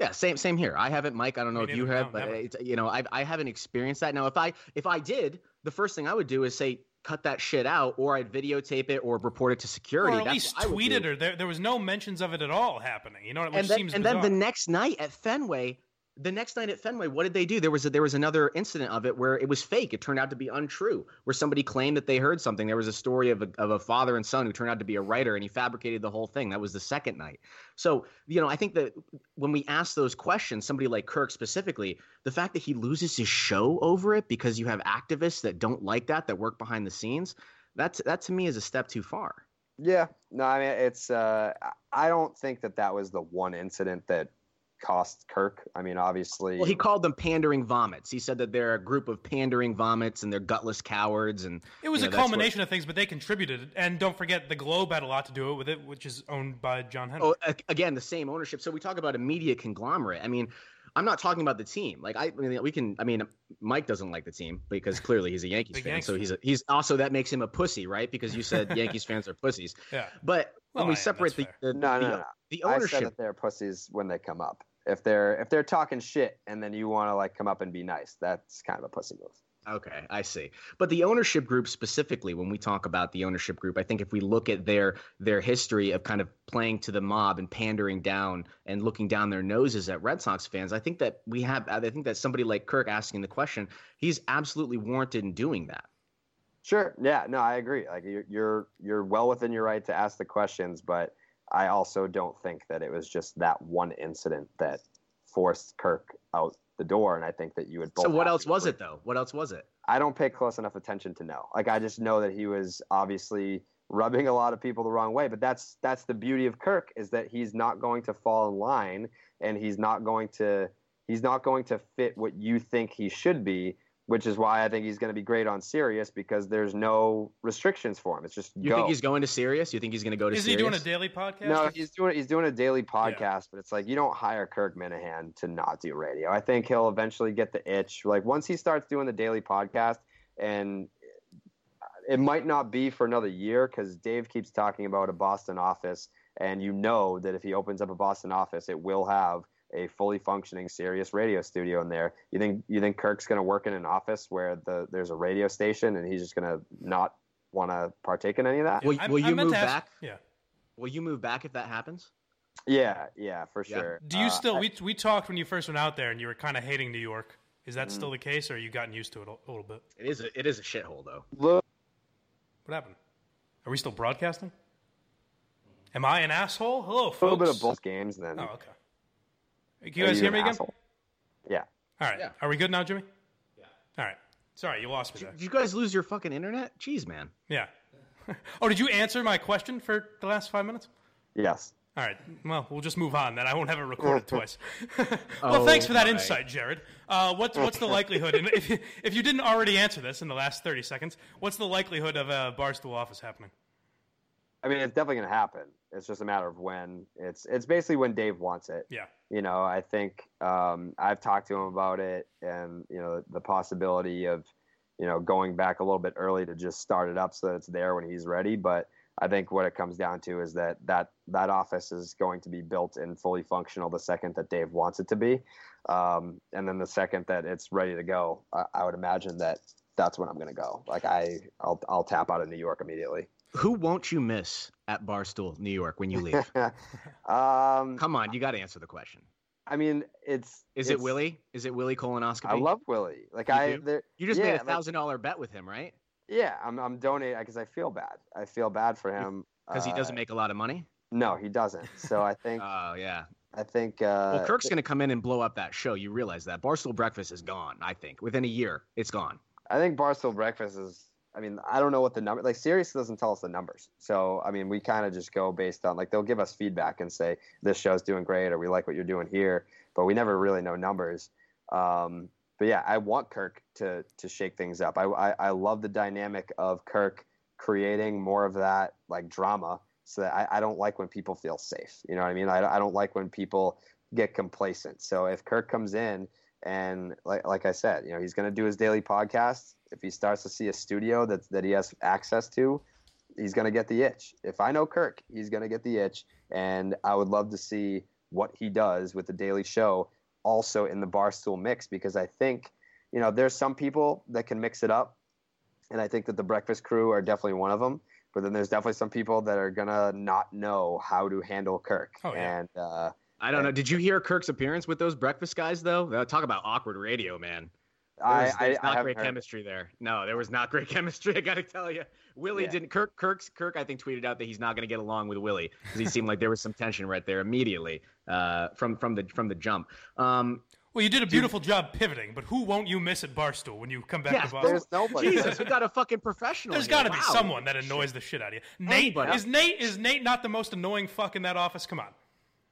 Yeah, same same here. I haven't, Mike. I don't know Me if you have, no, but you know, I I haven't experienced that. Now, if I if I did, the first thing I would do is say, cut that shit out, or I'd videotape it or report it to security. Or at That's least tweet it, or there, there was no mentions of it at all happening. You know, which and then, seems and bizarre. then the next night at Fenway, the next night at Fenway, what did they do? There was a, there was another incident of it where it was fake. It turned out to be untrue. Where somebody claimed that they heard something. There was a story of a, of a father and son who turned out to be a writer, and he fabricated the whole thing. That was the second night. So you know, I think that when we ask those questions, somebody like Kirk specifically, the fact that he loses his show over it because you have activists that don't like that that work behind the scenes, that's that to me is a step too far. Yeah, no, I mean it's. Uh, I don't think that that was the one incident that cost Kirk. I mean, obviously, Well, he called them pandering vomits. He said that they're a group of pandering vomits and they're gutless cowards. And It was you a know, that's what- culmination of things, but they contributed. And don't forget, the Globe had a lot to do with it, which is owned by John Henry. Oh, again, the same ownership. So we talk about a media conglomerate. I mean, I'm not talking about the team. Like I, I mean, we can. I mean, Mike doesn't like the team because clearly he's a Yankees fan. Yankees so he's a, he's also that makes him a pussy, right? Because you said Yankees fans are pussies. yeah. But Well, when we I am, separate the the, no, the, no, no. the I said ownership, that they're pussies when they come up. If they're if they're talking shit and then you want to like come up and be nice, that's kind of a pussy move. Okay, I see. But the ownership group specifically, when we talk about the ownership group, I think if we look at their their history of kind of playing to the mob and pandering down and looking down their noses at Red Sox fans, I think that we have. I think that somebody like Kirk asking the question, he's absolutely warranted in doing that. Sure. Yeah. No, I agree. Like you're you're you're well within your right to ask the questions, but I also don't think that it was just that one incident that forced Kirk out the door, and I think that you would. Both So what else was it though? What else was it? I don't pay close enough attention to know. Like I just know that he was obviously rubbing a lot of people the wrong way. But that's that's the beauty of Kirk is that he's not going to fall in line, and he's not going to he's not going to fit what you think he should be. Which is why I think he's going to be great on Sirius because there's no restrictions for him. It's just You go. think he's going to Sirius? You think he's going to go to Is he doing a daily podcast? No, he's doing he's doing a daily podcast, but it's like you don't hire Kirk Minihane to not do radio. I think he'll eventually get the itch. Like once he starts doing the daily podcast, and it might not be for another year because Dave keeps talking about a Boston office, and you know that if he opens up a Boston office, it will have a fully functioning Sirius radio studio in there. You think you think Kirk's going to work in an office where the there's a radio station and he's just going to not want to partake in any of that? Will, will I you meant move to ask- back? Yeah. Will you move back if that happens? Yeah, yeah, for Yeah. sure. Do you Uh, still? I- we we talked when you first went out there, and you were kind of hating New York. Is Mm. that still the case, or you gotten used to it a, a little bit? It is. A, it is a shithole though. look, What happened? Are we still broadcasting? Am I an asshole? Hello, folks. a little bit of both games, then Oh, okay. Can you guys hear me again? asshole? Yeah. All right. Yeah. Are we good now, Jimmy? Yeah. All right. Sorry, you lost me there. Did you guys lose your fucking internet? Jeez, man. Yeah. oh, did you answer my question for the last five minutes? Yes. All right. Well, we'll just move on then. I won't have it recorded twice. well, Oh, thanks for that my. insight, Jared. Uh, what's what's the likelihood? And if you, if you didn't already answer this in the last thirty seconds, what's the likelihood of a barstool office happening? I mean, it's definitely going to happen. It's just a matter of when. It's it's basically when Dave wants it. Yeah. You know, I think um, I've talked to him about it, and you know, the possibility of you know going back a little bit early to just start it up so that it's there when he's ready. But I think what it comes down to is that that that office is going to be built and fully functional the second that Dave wants it to be, um, and then the second that it's ready to go, I, I would imagine that that's when I'm going to go. Like I, I'll I'll tap out of New York immediately. Who won't you miss at Barstool, New York, when you leave? um, Come on, you got to answer the question. I mean, it's Is it Willie? Is it Willie colonoscopy? I love Willie. Like You I, there- You just yeah, made a thousand dollar bet with him, right? yeah, I'm I'm donating because I feel bad. I feel bad for him Because he doesn't uh, make a lot of money. No, he doesn't. So I think Oh yeah. I think. Uh, Well, Kirk's going to come in and blow up that show. You realize that Barstool Breakfast is gone. I think within a year, it's gone. I think Barstool Breakfast is. I mean, I don't know what the number. Like, Sirius doesn't tell us the numbers. So I mean, we kind of just go based on like they'll give us feedback and say this show's doing great or we like what you're doing here, but we never really know numbers. Um, but yeah, I want Kirk to to shake things up. I, I I love the dynamic of Kirk creating more of that like drama. So that I, I don't like when people feel safe. You know what I mean? I, I don't like when people get complacent. So if Kirk comes in and like like I said, you know, he's going to do his daily podcast. If he starts to see a studio that that he has access to, he's going to get the itch. If I know Kirk, he's going to get the itch, and I would love to see what he does with the Daily Show also in the Barstool mix because I think, you know, there's some people that can mix it up, and I think that the Breakfast Crew are definitely one of them. But then there's definitely some people that are gonna not know how to handle Kirk, Oh, yeah. and uh, I don't know. Did you hear Kirk's appearance with those breakfast guys though? Talk about awkward radio, man. There I, was, I, there's I not haven't great heard- chemistry there. No, there was not great chemistry. I got to tell you, Willie Yeah. didn't. Kirk, Kirk's, Kirk, I think tweeted out that he's not going to get along with Willie because he seemed like there was some tension right there immediately uh, from from the from the jump. Um, Well, you did a beautiful job pivoting, but who won't you miss at Barstool when you come back Yeah, to Boston? There's nobody. Jesus, we got a fucking professional. There's got to be someone that annoys the shit out of you. Nate Anybody. is Nate is Nate not the most annoying fuck in that office? Come on.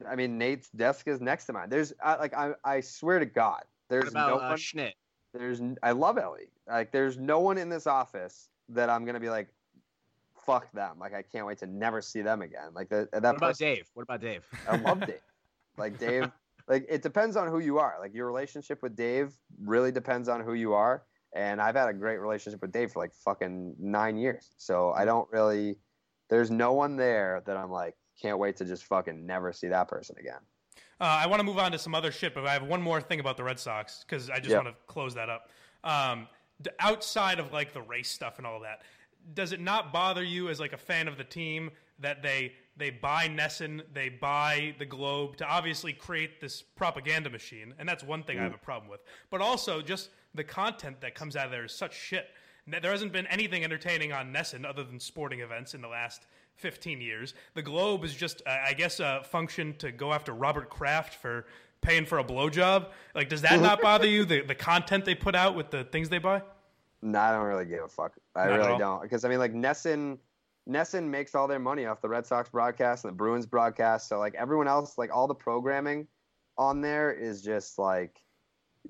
I mean, Nate's desk is next to mine. There's I, like I, I swear to God, there's What about no uh, one. Schnitt? There's I love Ellie. Like there's no one in this office that I'm gonna be like, fuck them. Like I can't wait to never see them again. Like the, that What about person- Dave? What about Dave? I love Dave. Like Dave, like it depends on who you are. Like your relationship with Dave really depends on who you are. And I've had a great relationship with Dave for like fucking nine years. So I don't really. There's no one there that I'm like can't wait to just fucking never see that person again. Uh, I want to move on to some other shit, but I have one more thing about the Red Sox because I just Yeah. want to close that up. Um, d- outside of like the race stuff and all that, does it not bother you as like a fan of the team that they they buy NESN, they buy the Globe to obviously create this propaganda machine, and that's one thing I have a problem with. But also just the content that comes out of there is such shit. There hasn't been anything entertaining on NESN other than sporting events in the last 15 years. The Globe is just, uh, I guess, a function to go after Robert Kraft for paying for a blowjob. Like, does that not bother you? The the content they put out with the things they buy. No, I don't really give a fuck. I Not really don't because I mean, like NESN, NESN makes all their money off the Red Sox broadcast and the Bruins broadcast. So like everyone else, like all the programming on there is just like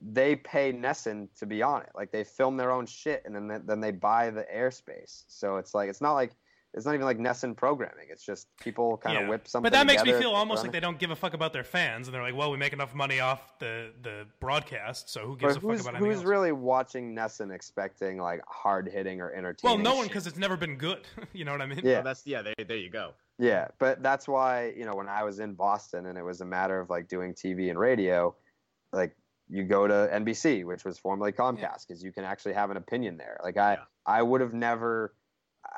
they pay NESN to be on it. Like they film their own shit and then they, then they buy the airspace. So it's like it's not like it's not even like NESN programming. It's just people kind of Yeah. whip something. But that makes me feel almost like they don't give a fuck about their fans, and they're like, "Well, we make enough money off the the broadcast, so who gives But a fuck who's, about anything who's else?" really watching NESN expecting like hard hitting or entertaining? well, entertaining? no one because it's never been good. you know what I mean? Yeah. Well, that's yeah. There, there you go. Yeah, but that's why you know when I was in Boston and it was a matter of like doing TV and radio, like you go to NBC, which was formerly Comcast, because you can actually have an opinion there. Like I, Yeah. I would have never,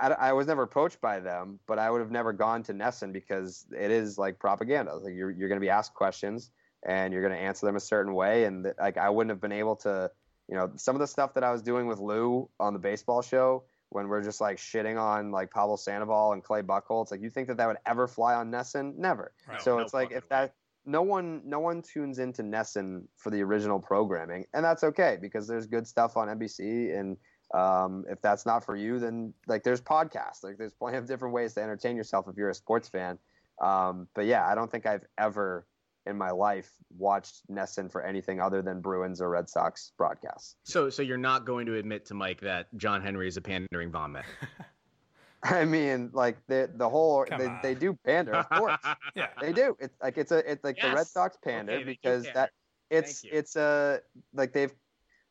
I, I was never approached by them, but I would have never gone to NESN because it is like propaganda. Like you're you're going to be asked questions and you're going to answer them a certain way, and th- like I wouldn't have been able to, you know, some of the stuff that I was doing with Lou on the baseball show when we're just like shitting on like Pablo Sandoval and Clay Buchholz. Like you think that that would ever fly on NESN? Never. Right. so no it's like if that no one no one tunes into NESN for the original programming, and that's okay because there's good stuff on NBC and. Um, if that's not for you, then like there's podcasts. Like there's plenty of different ways to entertain yourself if you're a sports fan. Um, but yeah, I don't think I've ever in my life watched NESN for anything other than Bruins or Red Sox broadcasts. So, so you're not going to admit to Mike that John Henry is a pandering vomit. I mean, like the the whole Come they, on. they do pander, of course. Yeah. they do. It's like it's a it's like the Red Sox pander Okay, because pander. that it's it's a like they've.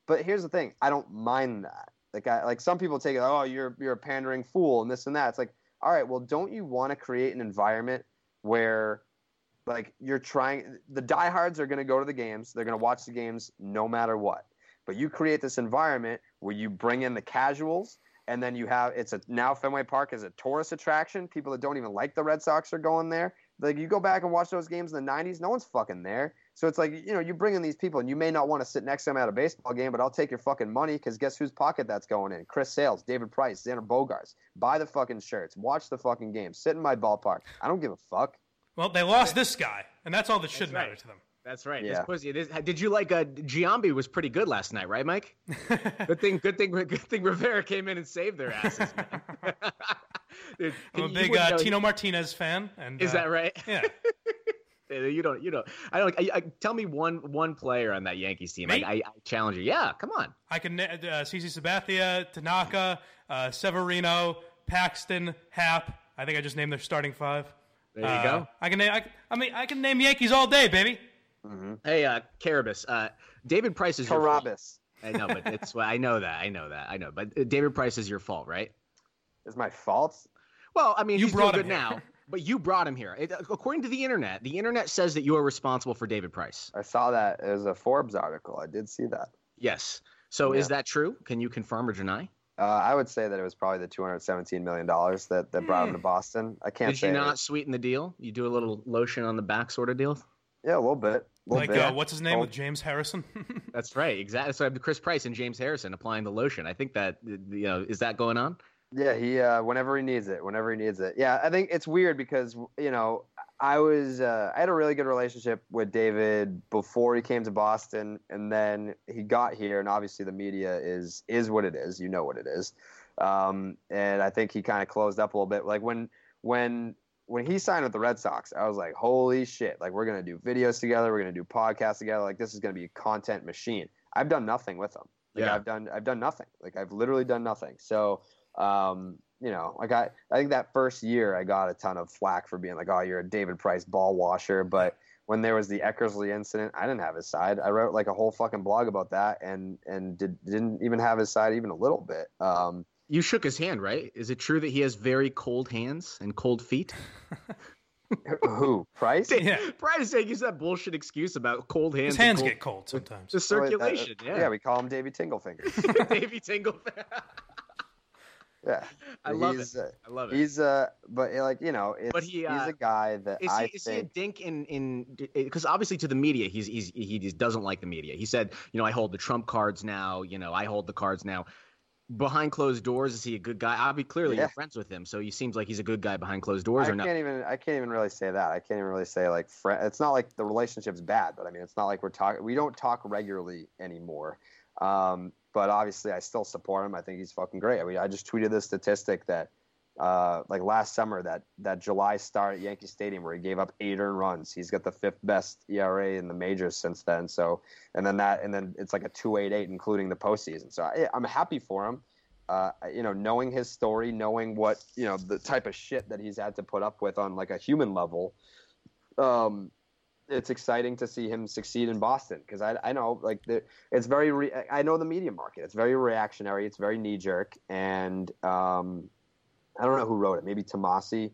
But here's the thing: I don't mind that. Like like some people take it. Oh, you're you're a pandering fool and this and that. It's like, all right, well, don't you want to create an environment where, like, you're trying. The diehards are going to go to the games. They're going to watch the games no matter what. But you create this environment where you bring in the casuals and then you have it's a now Fenway Park is a tourist attraction. People that don't even like the Red Sox are going there. Like you go back and watch those games in the '90s, no one's fucking there. So it's like you know you bring in these people, and you may not want to sit next to them at a baseball game, but I'll take your fucking money because guess whose pocket that's going in? Chris Sale's, David Price, Xander Bogaerts. Buy the fucking shirts, watch the fucking game, sit in my ballpark. I don't give a fuck. Well, they lost this guy, and that's all that should That's matter right. to them. That's right. Yeah. This pussy. This, did you like? Uh, Giambi was pretty good last night, right, Mike? good thing. Good thing. Good thing. Rivera came in and saved their asses. Man. Dude, I'm a big uh, Tino Martinez fan, and Is uh, that right? Yeah. You don't. You don't. I don't. I, I, tell me one one player on that Yankees team. I, I, I challenge you. Yeah, come on. I can na- uh, CC Sabathia, Tanaka, uh, Severino, Paxton, Hap. I think I just named their starting five. There you Uh, go. I can name. I, I mean, I can name Yankees all day, baby. Hey, uh, Carrabis. Uh, David Price is your fault. Carrabis I know, but it's. I know that. I know that. I know. But uh, David Price is your fault, right? is my fault. Well, I mean, You he's brought doing good here. now, but you brought him here. It, according to the internet, the internet says that you are responsible for David Price. I saw that as a Forbes article. I did see that. Yes. So is that true? Can you confirm or deny? Uh, I would say that it was probably the 217 million dollars that, that brought him to Boston. I can't Did say you it. not sweeten the deal? You do a little lotion on the back sort of deal? Yeah, a little bit. A little Like, bit. uh, what's his name Oh. with James Harrison? That's right. Exactly. So I have Chris Price and James Harrison applying the lotion. I think that you know is that going on? Yeah, he uh, whenever he needs it, whenever he needs it. Yeah, I think it's weird because you know I was uh, I had a really good relationship with David before he came to Boston, and then he got here, and obviously the media is is what it is. You know what it is, um, and I think he kind of closed up a little bit. Like when when when he signed with the Red Sox, I was like, holy shit! Like we're gonna do videos together, we're gonna do podcasts together. Like this is gonna be a content machine. I've done nothing with him. Like Yeah. I've done I've done nothing. Like I've literally done nothing. So um, you know, like I I think that first year I got a ton of flack for being like, oh, you're a David Price ball washer. But when there was the Eckersley incident, I didn't have his side. I wrote like a whole fucking blog about that, and and did, didn't even have his side even a little bit. Um, You shook his hand, right? Is it true that he has very cold hands and cold feet? who Price? Yeah. Prior to saying use that bullshit excuse about cold hands. His hands and get cold sometimes. the Oh, that- circulation. yeah, yeah, we call him Davy Tinglefinger. Davy Tingle. Yeah, I love he's, it. Uh, I love it. he's uh, but uh, like you know, it's, But he, uh, he's a guy that Is I he, is he a dink in in because obviously to the media he's he's he just doesn't like the media. He said, you know, I hold the trump cards now. You know, I hold the cards now. Behind closed doors, is he a good guy? I'll be clearly Yeah. you're friends with him, so he seems like he's a good guy behind closed doors, I or not? can't even. I can't even really say that. I can't even really say like. friend. it's not like the relationship's bad, but I mean, it's not like we're talking. We don't talk regularly anymore. Um, but obviously, I still support him. I think he's fucking great. I mean, I just tweeted this statistic that, uh, like last summer, that that July start at Yankee Stadium where he gave up eight earned runs. He's got the fifth best ERA in the majors since then. So, and then that, and then it's like a two eight eight, including the postseason. So I, I'm happy for him. Uh, you know, knowing his story, knowing what you know, the type of shit that he's had to put up with on like a human level, um, it's exciting to see him succeed in Boston because I, I know like the, it's very re- I know the media market. It's very reactionary. It's very knee jerk, and um, I don't know who wrote it. Maybe Tomase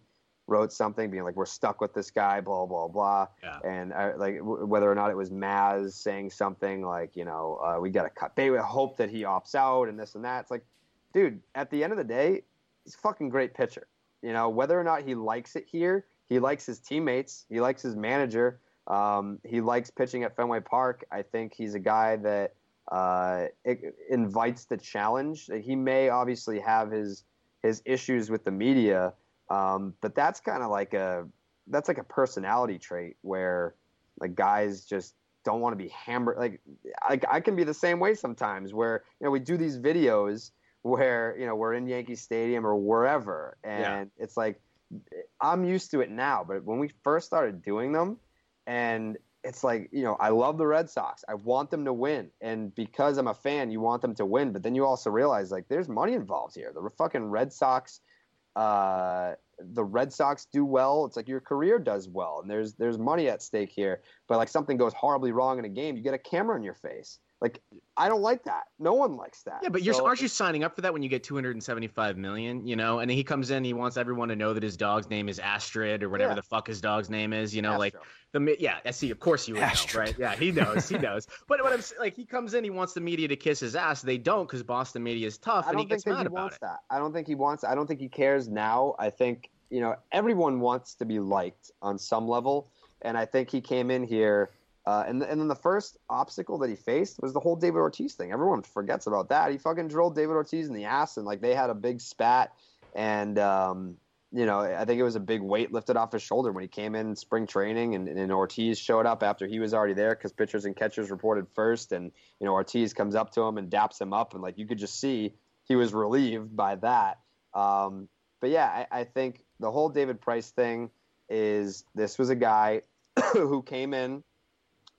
wrote something being like, "We're stuck with this guy," blah blah blah. Yeah. And I, like w- whether or not it was Maz saying something like, you know, uh, we got to cut. They hope that he opts out and this and that. It's like, dude, at the end of the day, he's a fucking great pitcher. You know, whether or not he likes it here, he likes his teammates, he likes his manager, um, he likes pitching at Fenway Park. I think he's a guy that uh, it invites the challenge. He may obviously have his his issues with the media, um, but that's kind of like a that's like a personality trait where like guys just don't want to be hammered. Like I, I can be the same way sometimes where you know we do these videos where you know we're in Yankee Stadium or wherever, and Yeah. it's like I'm used to it now. But when we first started doing them, and it's like you know I love the Red Sox. I want them to win, and because I'm a fan, you want them to win. But then you also realize like there's money involved here. The fucking Red Sox, uh, the Red Sox do well. It's like your career does well, and there's there's money at stake here. But like something goes horribly wrong in a game, you get a camera in your face. Like I don't like that. No one likes that. Yeah, but you're So- aren't you signing up for that when you get 275 million? You know, and then he comes in, he wants everyone to know that his dog's name is Astrid or whatever Yeah. the fuck his dog's name is. You know, like the mi- yeah, I see. Of course you would know, right? Yeah, he knows, he knows. But what I'm like, he comes in, he wants the media to kiss his ass. They don't because Boston media is tough, I and he don't gets think that mad he about wants it. that. I don't think he wants. I don't think he cares now. I think you know everyone wants to be liked on some level, and I think he came in here. Uh, and and then the first obstacle that he faced was the whole David Ortiz thing. Everyone forgets about that. He fucking drilled David Ortiz in the ass, and like they had a big spat. And um, you know, I think it was a big weight lifted off his shoulder when he came in spring training, and, and Ortiz showed up after he was already there because pitchers and catchers reported first, and you know Ortiz comes up to him and daps him up, and like you could just see he was relieved by that. Um, but yeah, I, I think the whole David Price thing is this was a guy who came in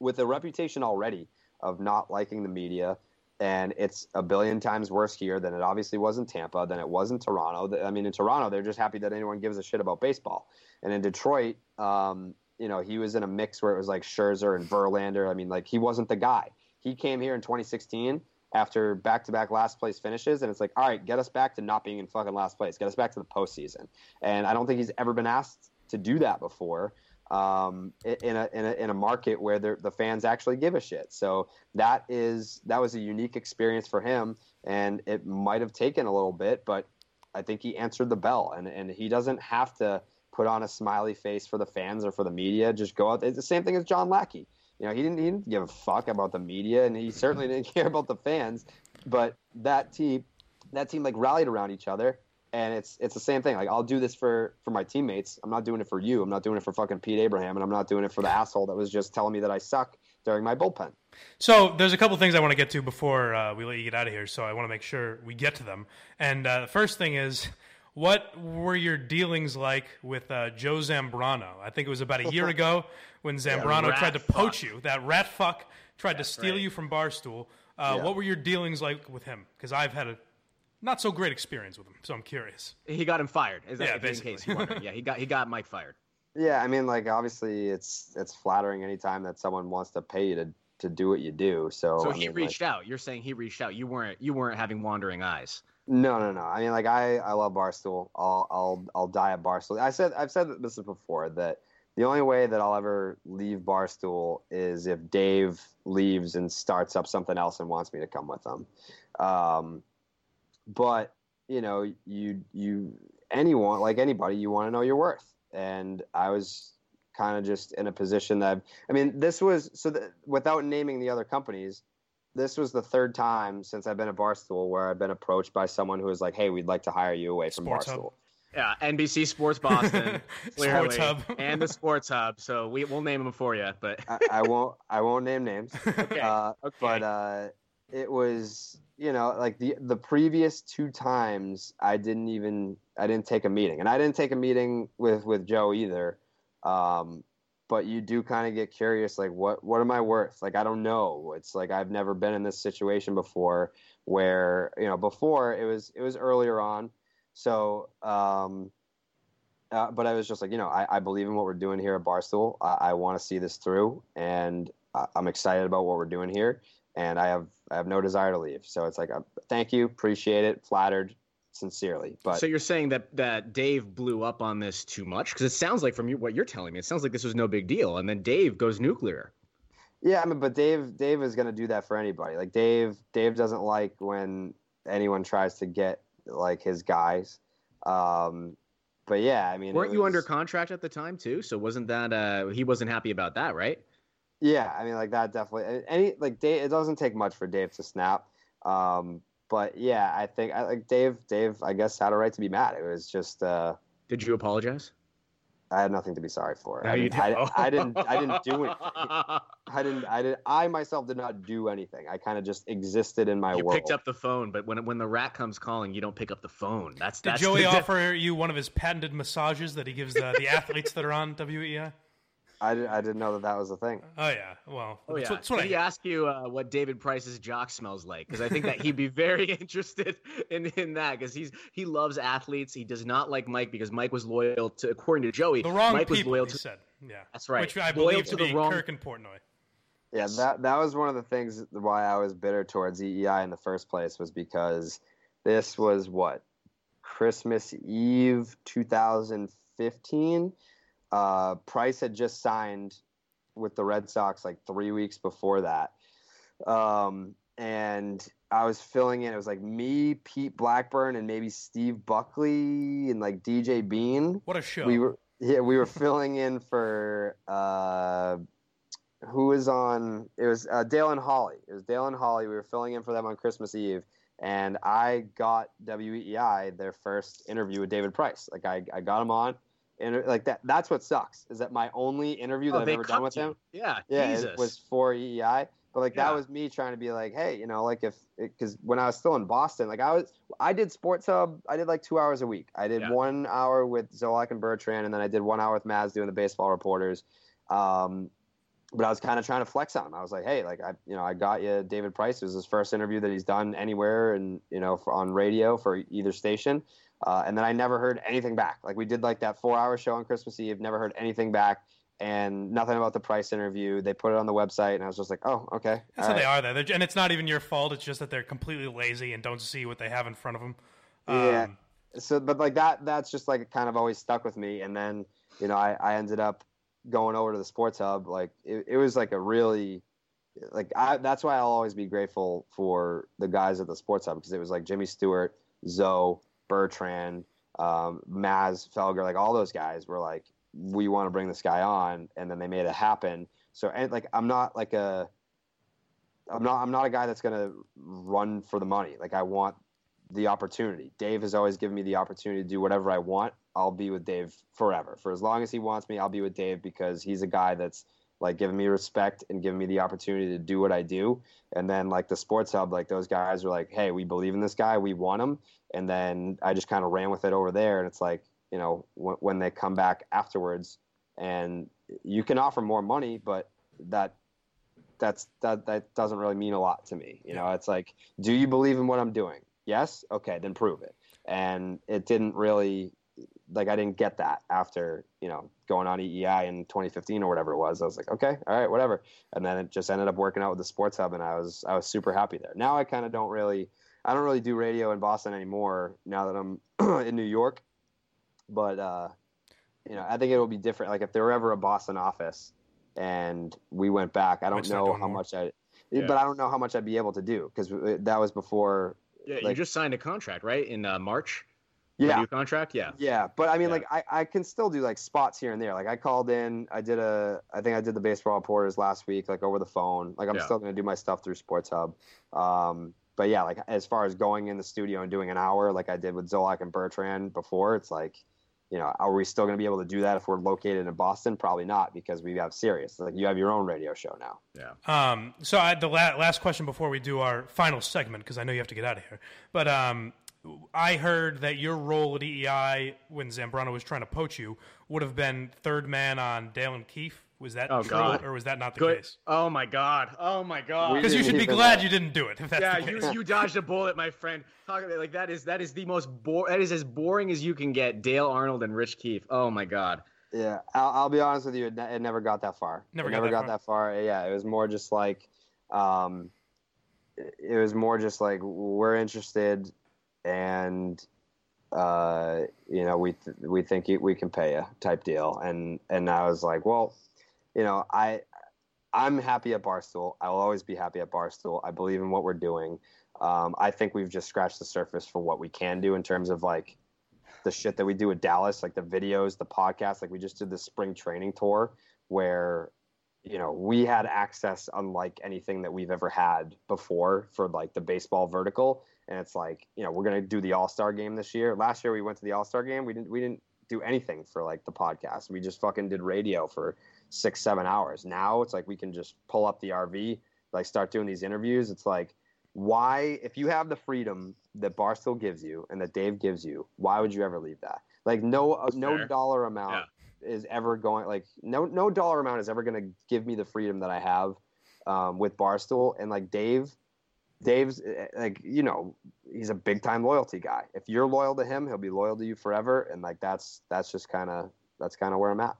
with a reputation already of not liking the media. And it's a billion times worse here than it obviously was in Tampa, than it was in Toronto. I mean, in Toronto, they're just happy that anyone gives a shit about baseball. And in Detroit, um, you know, he was in a mix where it was like Scherzer and Verlander. I mean, like he wasn't the guy. He came here in 2016 after back-to-back last place finishes, and it's like, all right, get us back to not being in fucking last place. Get us back to the postseason. And I don't think he's ever been asked to do that before um, in a in a in a market where the fans actually give a shit. So that is that was a unique experience for him, and it might have taken a little bit, but I think he answered the bell, and and he doesn't have to put on a smiley face for the fans or for the media. Just go out. It's the same thing as John Lackey. You know, he didn't he didn't give a fuck about the media, and he certainly didn't care about the fans. But that team, that team like rallied around each other, and it's it's the same thing. Like I'll do this for for my teammates. I'm not doing it for you. I'm not doing it for fucking Pete Abraham, and I'm not doing it for the asshole that was just telling me that I suck during my bullpen. So there's a couple things I want to get to before uh, we let you get out of here. So I want to make sure we get to them. And uh, the first thing is, What were your dealings like with uh, Joe Zarbano? I think it was about a year ago when Zarbano rat tried to poach fuck. you. That rat fuck tried to steal right. you from Barstool. Uh, Yeah. What were your dealings like with him? Because I've had a not so great experience with him, so I'm curious. He got him fired. Is that Yeah, in basically. case you wonder? Yeah, he got he got Mike fired. Yeah, I mean, like obviously, it's it's flattering anytime that someone wants to pay you to to do what you do. So, So I he mean, like- reached out. You're saying he reached out. You weren't you weren't having wandering eyes. No, no, no. I mean, like I, I love Barstool. I'll, I'll, I'll die at Barstool. I said, I've said this before that the only way that I'll ever leave Barstool is if Dave leaves and starts up something else and wants me to come with him. Um, but you know, you, you, anyone like anybody, you want to know your worth, and I was kind of just in a position that I mean, this was so that without naming the other companies this was the third time since I've been at Barstool where I've been approached by someone who was like, "Hey, we'd like to hire you away from Sports Hub. Barstool." Yeah, NBC Sports Boston, clearly, Sports Hub. and the Sports Hub. So we we'll name them for you. But I, I won't. I won't name names. okay, Uh, okay. But uh, it was, you know, like the the previous two times, I didn't even I didn't take a meeting, and I didn't take a meeting with with Joe either. Um, but you do kind of get curious, like what what am I worth? Like I don't know. It's like I've never been in this situation before, where you know before it was it was earlier on, so. Um, uh, but I was just like, you know, I, I believe in what we're doing here at Barstool. I, I want to see this through, and I, I'm excited about what we're doing here. And I have I have no desire to leave. So it's like, uh, thank you, appreciate it, flattered, sincerely. But so you're saying that that Dave blew up on this too much? Because it sounds like from you, what you're telling me, it sounds like this was no big deal, and then Dave goes nuclear. yeah, I mean, but Dave Dave is going to do that for anybody. Like Dave Dave doesn't like when anyone tries to get like his guys. Um, but yeah, I mean, Weren't you under contract at the time too? So wasn't that uh he wasn't happy about that, right? Yeah, I mean, like that definitely. Any like Dave, it doesn't take much for Dave to snap. Um, but yeah, I think I like Dave. Dave, I guess, had a right to be mad. It was just uh, Did you apologize? I had nothing to be sorry for. No, I, you mean, I, didn't. I didn't. I didn't do it. I didn't. I did. I myself did not do anything. I kind of just existed in my you world. You picked up the phone, but when when the rat comes calling, you don't pick up the phone. That's Did that's Joey the, offer you one of his patented massages that he gives the, the athletes that are on WEEI? I, did, I didn't know that that was a thing. Oh yeah, well, Oh that's yeah. what, that's what I he ask you uh, what David Price's jock smells like? Because I think that he'd be very interested in, in that because he's he loves athletes. He does not like Mike because Mike was loyal to, according to Joey, the wrong Mike was people. loyal he to. said, yeah, That's right. Which I Loyal believe to to the be wrong- Kirk and Portnoy. Yeah, that that was one of the things why I was bitter towards EEI in the first place was because this was what Christmas Eve 2015. Uh, Price had just signed with the Red Sox like three weeks before that, um, and I was filling in. It was like me, Pete Blackburn, and maybe Steve Buckley and like DJ Bean What a show! we were yeah we were filling in for uh who was on it was uh, dale and holly it was dale and holly we were filling in for them on christmas eve and i got weei their first interview with david price like i, I got him on and like that that's what sucks is that my only interview that Oh, i've ever done with you. him Yeah, yeah, Jesus. it was for EEI. But like Yeah. that was me trying to be like, hey, you know, like if because when I was still in Boston, like I was, I did Sports Hub. I did like two hours a week. I did Yeah. one hour with Zolak and Bertrand, and then I did one hour with Maz doing the baseball reporters. Um, but I was kind of trying to flex on him. I was like, hey, like I, you know, I got you David Price. It was his first interview that he's done anywhere, and you know, for, on radio for either station. Uh, and then I never heard anything back. Like we did like that four-hour show on Christmas Eve, never heard anything back, and nothing about the Price interview. They put it on the website, and I was just like, oh, okay. That's how they are. There, They're- and it's not even your fault. It's just that they're completely lazy and don't see what they have in front of them. Yeah. Um, So, but like that, that's just like kind of always stuck with me. And then, you know, I, I ended up going over to the Sports Hub. Like it, it was like a really, like I, that's why I'll always be grateful for the guys at the Sports Hub because it was like Jimmy Stewart, Zoe, Bertrand, um, Maz Felger, like all those guys were like, we want to bring this guy on, and then they made it happen. So, and like I'm not like a, I'm not I'm not a guy that's gonna run for the money. Like I want the opportunity. Dave has always given me the opportunity to do whatever I want. I'll be with Dave forever. For as long as he wants me, I'll be with Dave because he's a guy that's like giving me respect and giving me the opportunity to do what I do. And then like the sports hub, like those guys were like, "Hey, we believe in this guy. We want him." And then I just kind of ran with it over there. And it's like, you know, when, when they come back afterwards, and you can offer more money, but that that's that that doesn't really mean a lot to me. You know, it's like, do you believe in what I'm doing? Yes. Okay, then prove it. And it didn't really like I didn't get that after you know going on EEI in 2015 or whatever it was. I was like, okay, all right, whatever. And then it just ended up working out with the Sports Hub, and I was I was super happy there. Now I kind of don't really I don't really do radio in Boston anymore now that I'm in New York. But uh, you know, I think it will be different. Like if there were ever a Boston office and we went back, I don't know how more. much I. Yeah. But I don't know how much I'd be able to do because that was before. Yeah, you just signed a contract, right? In uh, March. Yeah, A new contract. Yeah. Yeah, but I mean, Yeah. like, I, I can still do like spots here and there. Like, I called in, I did a, I think I did the baseball reporters last week, like over the phone. Like, I'm Yeah. still going to do my stuff through Sports Hub. Um, but yeah, like as far as going in the studio and doing an hour, like I did with Zolak and Bertrand before, it's like, you know, are we still going to be able to do that if we're located in Boston? Probably not, because we have Sirius. Like, you have your own radio show now. Yeah. Um, so I, the la- last question before we do our final segment, because I know you have to get out of here. But um, I heard that your role at EEI when Zarbano was trying to poach you would have been third man on Dale and Keefe. Was that Oh, true, God. or was that not the Good. case? Oh my God. Oh my God. Because you should be glad know. you didn't do it. If that's yeah, the you, case. you dodged a bullet, my friend. Talk about like that is that is the most bore that is as boring as you can get. Dale Arnold and Rich Keefe. Oh my God. Yeah, I'll, I'll be honest with you. It, ne- it never got that far. Never it got never that got far? that far. Yeah, it was more just like, um, it it was more just like we're interested, and uh, you know we th- we think we can pay you type deal. And and I was like, well, you know, I I'm happy at Barstool. I will always be happy at Barstool. I believe in what we're doing. Um, I think we've just scratched the surface for what we can do in terms of like the shit that we do with Dallas, like the videos, the podcast. Like we just did the spring training tour where, you know, we had access unlike anything that we've ever had before for like the baseball vertical. And it's like, you know, we're gonna do the All Star game this year. Last year we went to the All Star game. We didn't we didn't do anything for like the podcast. We just fucking did radio for six, seven hours. Now it's like we can just pull up the RV, like start doing these interviews. It's like why if you have the freedom that Barstool gives you and that Dave gives you, why would you ever leave that? Like no uh, no fair. dollar amount is ever going like no no dollar amount is ever going to give me the freedom that I have um, with Barstool and like Dave Dave's uh, like you know he's a big time loyalty guy. If you're loyal to him, he'll be loyal to you forever and like that's that's just kind of that's kind of where I'm at.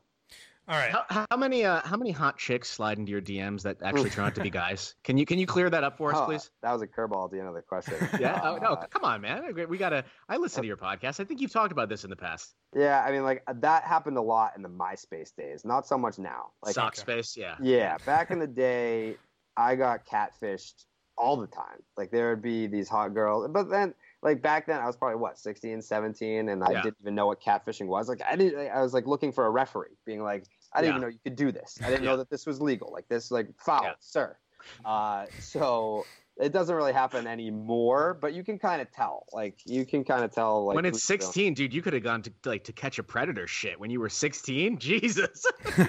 All right. How, how many uh, how many hot chicks slide into your DMs that actually turn out to be guys? Can you can you clear that up for us, Oh, please? That was a curveball at the end of the question. Yeah. Oh, no, Uh, come on, man. We gotta. I listen to your podcast. I think you've talked about this in the past. Yeah, I mean, like that happened a lot in the MySpace days. Not so much now. Like, Sock space. Yeah. yeah, back in the day, I got catfished all the time. Like there would be these hot girls, but then like back then I was probably what 16, 17, and I Yeah. didn't even know what catfishing was. Like I didn't. I was like looking for a referee, being like, I didn't Yeah. even know you could do this. I didn't Yeah. know that this was legal. Like this, like foul, sir. Uh, so. It doesn't really happen anymore, but you can kind of tell. Like you can kind of tell. Like when it's 16, dude, you could have gone to like to catch a predator shit when you were 16. Jesus.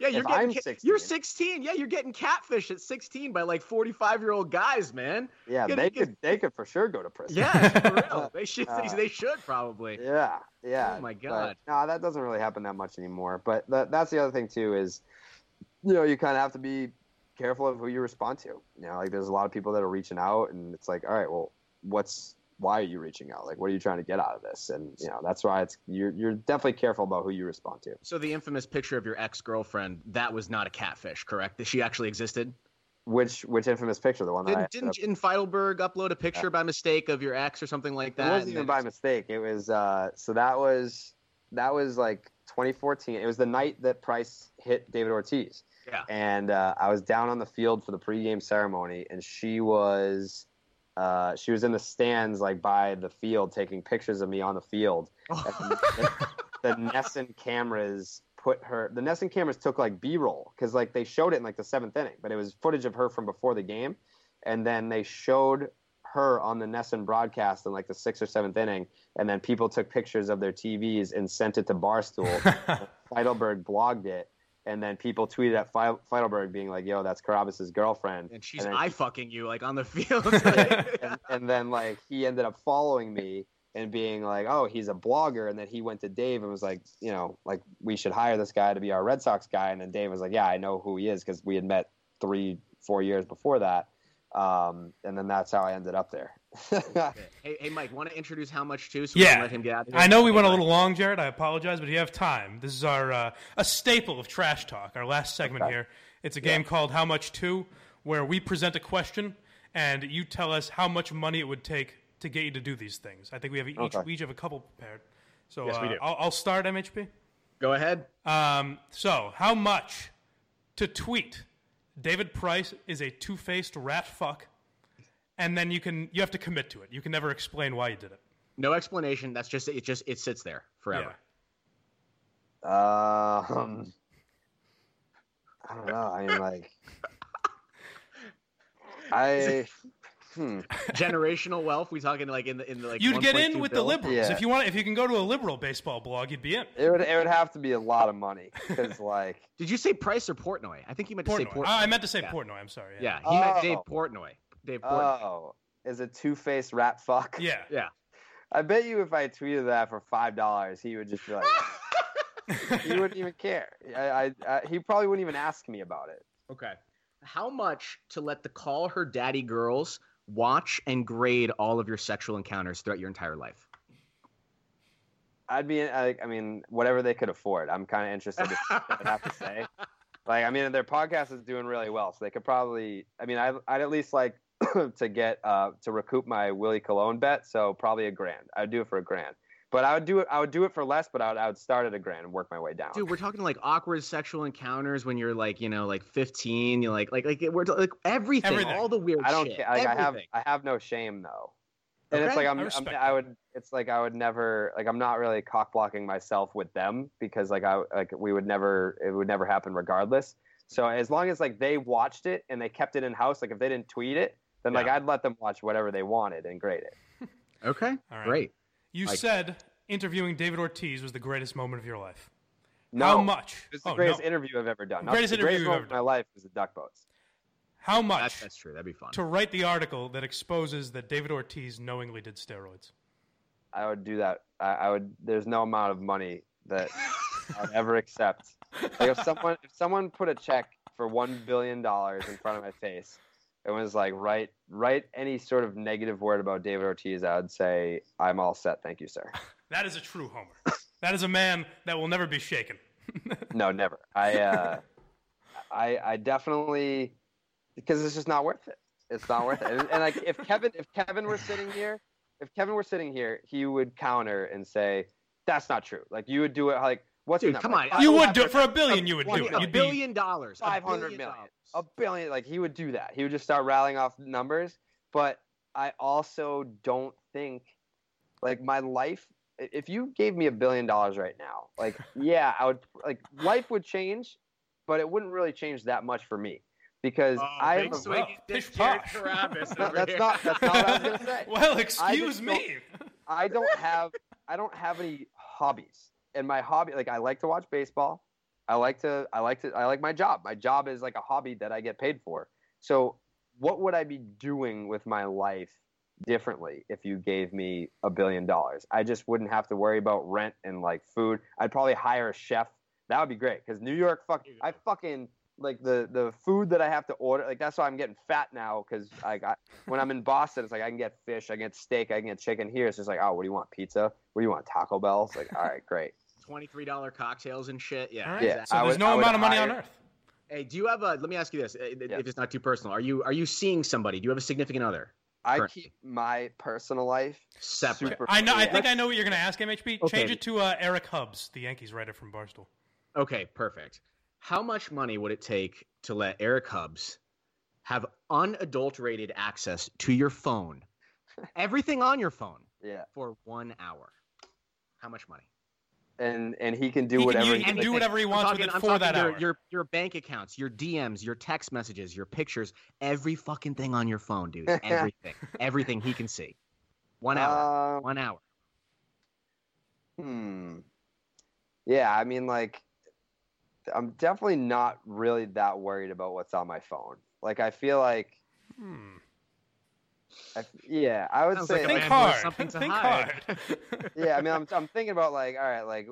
Yeah, you're If getting I'm ca- 16. you're 16. Yeah, you're getting catfish at 16 by like 45 year old guys, man. Yeah, they get- could they could for sure go to prison. Yeah, for real. They should. Uh, they should probably. Yeah, yeah. Oh my but, God. no, that doesn't really happen that much anymore. But that, that's the other thing too is, you know, you kind of have to be careful of who you respond to. You know, like there's a lot of people that are reaching out, and it's like, all right, well, what's why are you reaching out? Like, what are you trying to get out of this? And you know, that's why it's you're you're definitely careful about who you respond to. So the infamous picture of your ex girlfriend that was not a catfish, correct? That she actually existed. Which which infamous picture? The one that Didn't, didn't in Feitelberg upload a picture by mistake of your ex or something like that? It wasn't even by mistake. It was uh, so that was that was like 2014. It was the night that Price hit David Ortiz. Yeah. And uh, I was down on the field for the pregame ceremony, and she was uh, she was in the stands like by the field taking pictures of me on the field. The, the NESN cameras put her. The NESN cameras took like B-roll because like they showed it in like the seventh inning, but it was footage of her from before the game, and then they showed her on the NESN broadcast in like the sixth or seventh inning, and then people took pictures of their TVs and sent it to Barstool. Feitelberg blogged it, and then people tweeted at Fe- Feitelberg being like, "Yo, that's Carrabis's girlfriend," And she's eye fucking you like on the field. and, and then like he ended up following me and being like, "Oh, he's a blogger," and then he went to Dave and was like, "You know, like we should hire this guy to be our Red Sox guy," and then Dave was like, "Yeah, I know who he is because we had met three, four years before that." Um, and then that's how I ended up there. hey, hey, Mike, want to introduce how much to? So we Yeah. can let him get out. I know we Hey, went a little long, Jared. I apologize, but you have time, this is our uh, a staple of Trash Talk, our last segment Okay. here. It's a game called How Much To, where we present a question and you tell us how much money it would take to get you to do these things. I think we have each, Okay. we each have a couple prepared. So Yes, we uh, do. I'll, I'll start, MHB. Go ahead. Um, so, how much to tweet David Price is a two-faced rat fuck, and then you can you have to commit to it. You can never explain why you did it. No explanation. That's just it. Just it sits there forever. um, I don't know. I mean, like, I. Hmm. Generational wealth. We talking like in the in the like. You'd get in with the liberals Yeah. if you want. If you can go to a liberal baseball blog, you'd be in. It would it would have to be a lot of money because like Did you say Price or Portnoy? I think you meant to say Portnoy. Portnoy. Ah, I meant to say Yeah. Portnoy. I'm sorry. Yeah, he meant Dave Oh. Portnoy. Dave Portnoy. oh is a two faced rat fuck. Yeah. yeah. I bet you if I tweeted that for five dollars, he would just be like, he wouldn't even care. I, I, I he probably wouldn't even ask me about it. Okay. How much to let the call her daddy girls watch and grade all of your sexual encounters throughout your entire life? I'd be like, I mean, whatever they could afford. I'm kind of interested. To I'd have to say. Like, I mean, their podcast is doing really well, so they could probably. I mean, I, I'd at least like to get uh, to recoup my Willie Cologne bet. So probably a grand. I'd do it for a grand. But I would do it. I would do it for less. But I would, I would start at a grand and work my way down. Dude, we're talking like awkward sexual encounters when you're like, you know, like 15. You're like, like, like we're like everything, Everything. all the weird I don't. shit. Like, I have. everything. I have no shame though. And it's like I'm, I I'm I would it's like I would never like I'm not really cock blocking myself with them because like I like we would never it would never happen regardless. So as long as like they watched it and they kept it in house, like if they didn't tweet it, then like I'd let them watch whatever they wanted and grade it. Okay, All right. great. You Like- said interviewing David Ortiz was the greatest moment of your life. No, How much? It's the Oh, greatest no. interview I've ever done. Not- Greatest the interview greatest you've moment ever of my life was the duck boats. How That's, much that's true. That'd be fun. to write the article that exposes that David Ortiz knowingly did steroids? I would do that. I, I would. There's no amount of money that I'd ever accept. Like if someone if someone put a check for one billion dollars in front of my face, it was like write write any sort of negative word about David Ortiz, I would say I'm all set, thank you, sir. That is a true homer. that is a man that will never be shaken. No, never. I uh, I I definitely because it's just not worth it. It's not worth it. And, and like if Kevin if Kevin were sitting here, if Kevin were sitting here, he would counter and say that's not true. Like you would do it like what's the Dude, number? come on. You would do it for a billion. You would do it. a billion dollars. Five hundred million. 500 billion million. a billion like he would do that he would just start rattling off numbers but i also don't think like my life if you gave me a billion dollars right now like yeah i would like life would change but it wouldn't really change that much for me because Oh, i big have a, swing. well, Dick pish Jared posh. Carrabis No, over that's here. not that's not what i was gonna say well, I excuse just me. I don't have I don't have any hobbies. And my hobby like I like to watch baseball. I like to I like to I like my job. My job is like a hobby that I get paid for. So what would I be doing with my life differently if you gave me a billion dollars? I just wouldn't have to worry about rent and like food. I'd probably hire a chef. That would be great cuz New York fuck I fucking like the the food that I have to order like that's why I'm getting fat now cuz I got when I'm in Boston, it's like I can get fish, I can get steak, I can get chicken. Here, it's just like, oh, what do you want? Pizza? What do you want? Taco Bell? It's like, all right, great. Twenty-three dollar cocktails and shit. Yeah. All right. Yeah, exactly. So I there's would- no I would amount of money on earth. Hey, do you have a? Let me ask you this, uh, if it's not too personal. Are you are you seeing somebody? Do you have a significant other? I Correct. keep my personal life Separate. super. I know. I think I know what you're going to ask, MHB. Okay. Change it to uh, Eric Hubbs, the Yankees writer from Barstool. Okay, perfect. How much money would it take to let Eric Hubbs have unadulterated access to your phone, everything on your phone, Yeah, for one hour? How much money? And and he can do He whatever. you- he he can wants. do whatever he I'm wants talking, with it I'm for talking that your, hour. Your your bank accounts, your DMs, your text messages, your pictures, every fucking thing on your phone, dude. Everything, everything he can see. One hour. Um, one hour. Hmm. Yeah, I mean, like, I'm definitely not really that worried about what's on my phone. Like I feel like, Hmm. I, yeah, I would Sounds say like Think man who has hard. something to Think hide. hard. yeah. I mean, I'm I'm thinking about like, all right, like,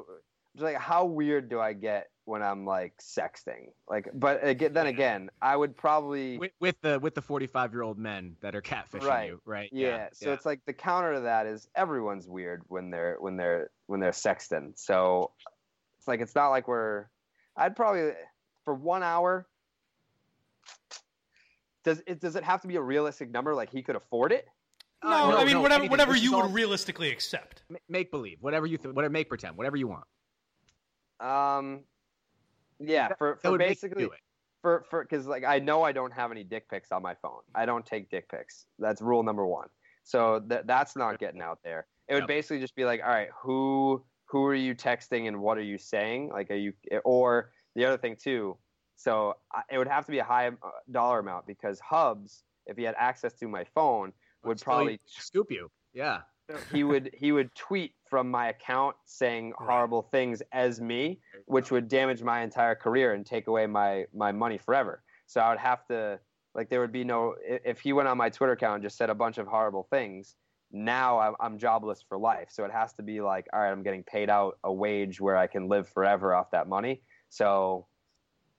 just like how weird do I get when I'm like sexting? Like, but again, then again, I would probably with, with the with the 45 year old men that are catfishing Right. you, right? yeah. So it's like the counter to that is everyone's weird when they're when they're when they're sexting. So it's like it's not like we're. I'd probably for one hour. Does it does it have to be a realistic number? Like he could afford it? No, Uh, no, I mean no, whatever anything. whatever This you would realistically accept. Make believe, whatever you th- whatever make pretend, whatever you want. Um, yeah. For for would basically for for because like I know I don't have any dick pics on my phone. I don't take dick pics. That's rule number one. So that that's not getting out there. It would Yep. basically just be like, all right, who who are you texting and what are you saying? Like, are you or the other thing too? So I- it would have to be a high uh, dollar amount because Hubbs, if he had access to my phone, would probably scoop you. Yeah. he would he would tweet from my account saying horrible things as me, which would damage my entire career and take away my my money forever. So I would have to like there would be no if he went on my Twitter account and just said a bunch of horrible things. Now I'm jobless for life, so it has to be like, all right, I'm getting paid out a wage where I can live forever off that money. So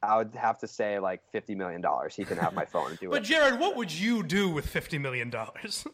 I would have to say like fifty million dollars. He can have my phone and do But it. Jared, what would you do with fifty million dollars?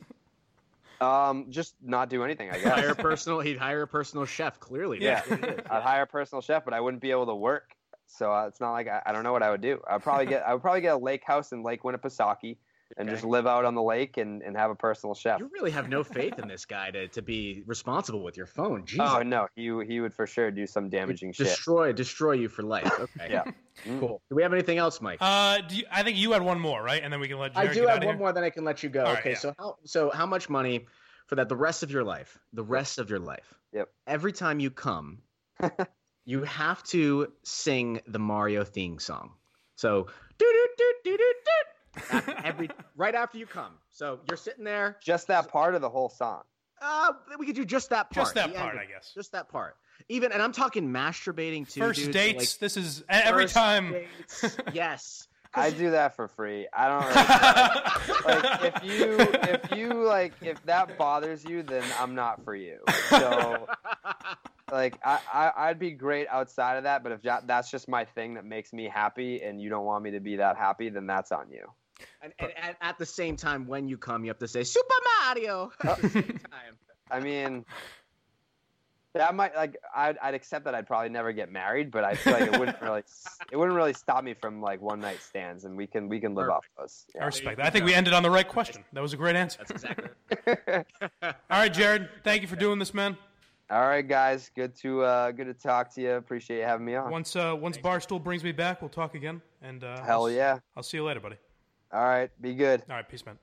Um, just not do anything. I guess hire personal. He'd hire a personal chef. Clearly. Yeah, That's what it is. I'd hire a personal chef, but I wouldn't be able to work. So uh, it's not like I, I don't know what I would do. I'd probably get I would probably get a lake house in Lake Winnipesaukee and Okay. just live out on the lake and, and have a personal chef. You really have no faith in this guy to, to be responsible with your phone. Jesus. Oh no, he he would for sure do some damaging shit. destroy destroy you for life. Okay. Yeah. Mm. Cool. Do we have anything else, Mike? uh, do you, I think you had one more, right? And then we can let I do get have out one here. more, then I can let you go. All right, okay. yeah. So how so how much money for that the rest of your life? The rest of your life. Yep. Every time you come, you have to sing the Mario theme song. So do do do do do do. Every right after you come. So you're sitting there. Just that part of the whole song. Uh, we could do just that part. Just that part, of I guess. Just that part. Even and I'm talking masturbating too. First dude, so, dates. like, this is every first time. dates, yes. I do that for free. I don't really like if you if you like if that bothers you, then I'm not for you. So like I, I I'd be great outside of that, but if that's just my thing that makes me happy, and you don't want me to be that happy, then that's on you. And, and, and at the same time, when you come, you have to say Super Mario. At the same time. I mean, that might like I'd, I'd accept that I'd probably never get married, but I feel like it wouldn't really it wouldn't really stop me from like one night stands, and we can we can live off those. I respect that. I think we ended on the right question. That was a great answer. That's exactly. All right, Jared. Thank you for doing this, man. All right, guys, good to uh, good to talk to you. Appreciate you having me on. Once uh, once Barstool brings me back, we'll talk again. And uh, Hell I'll, yeah! I'll see you later, buddy. All right, be good. All right, peace, man.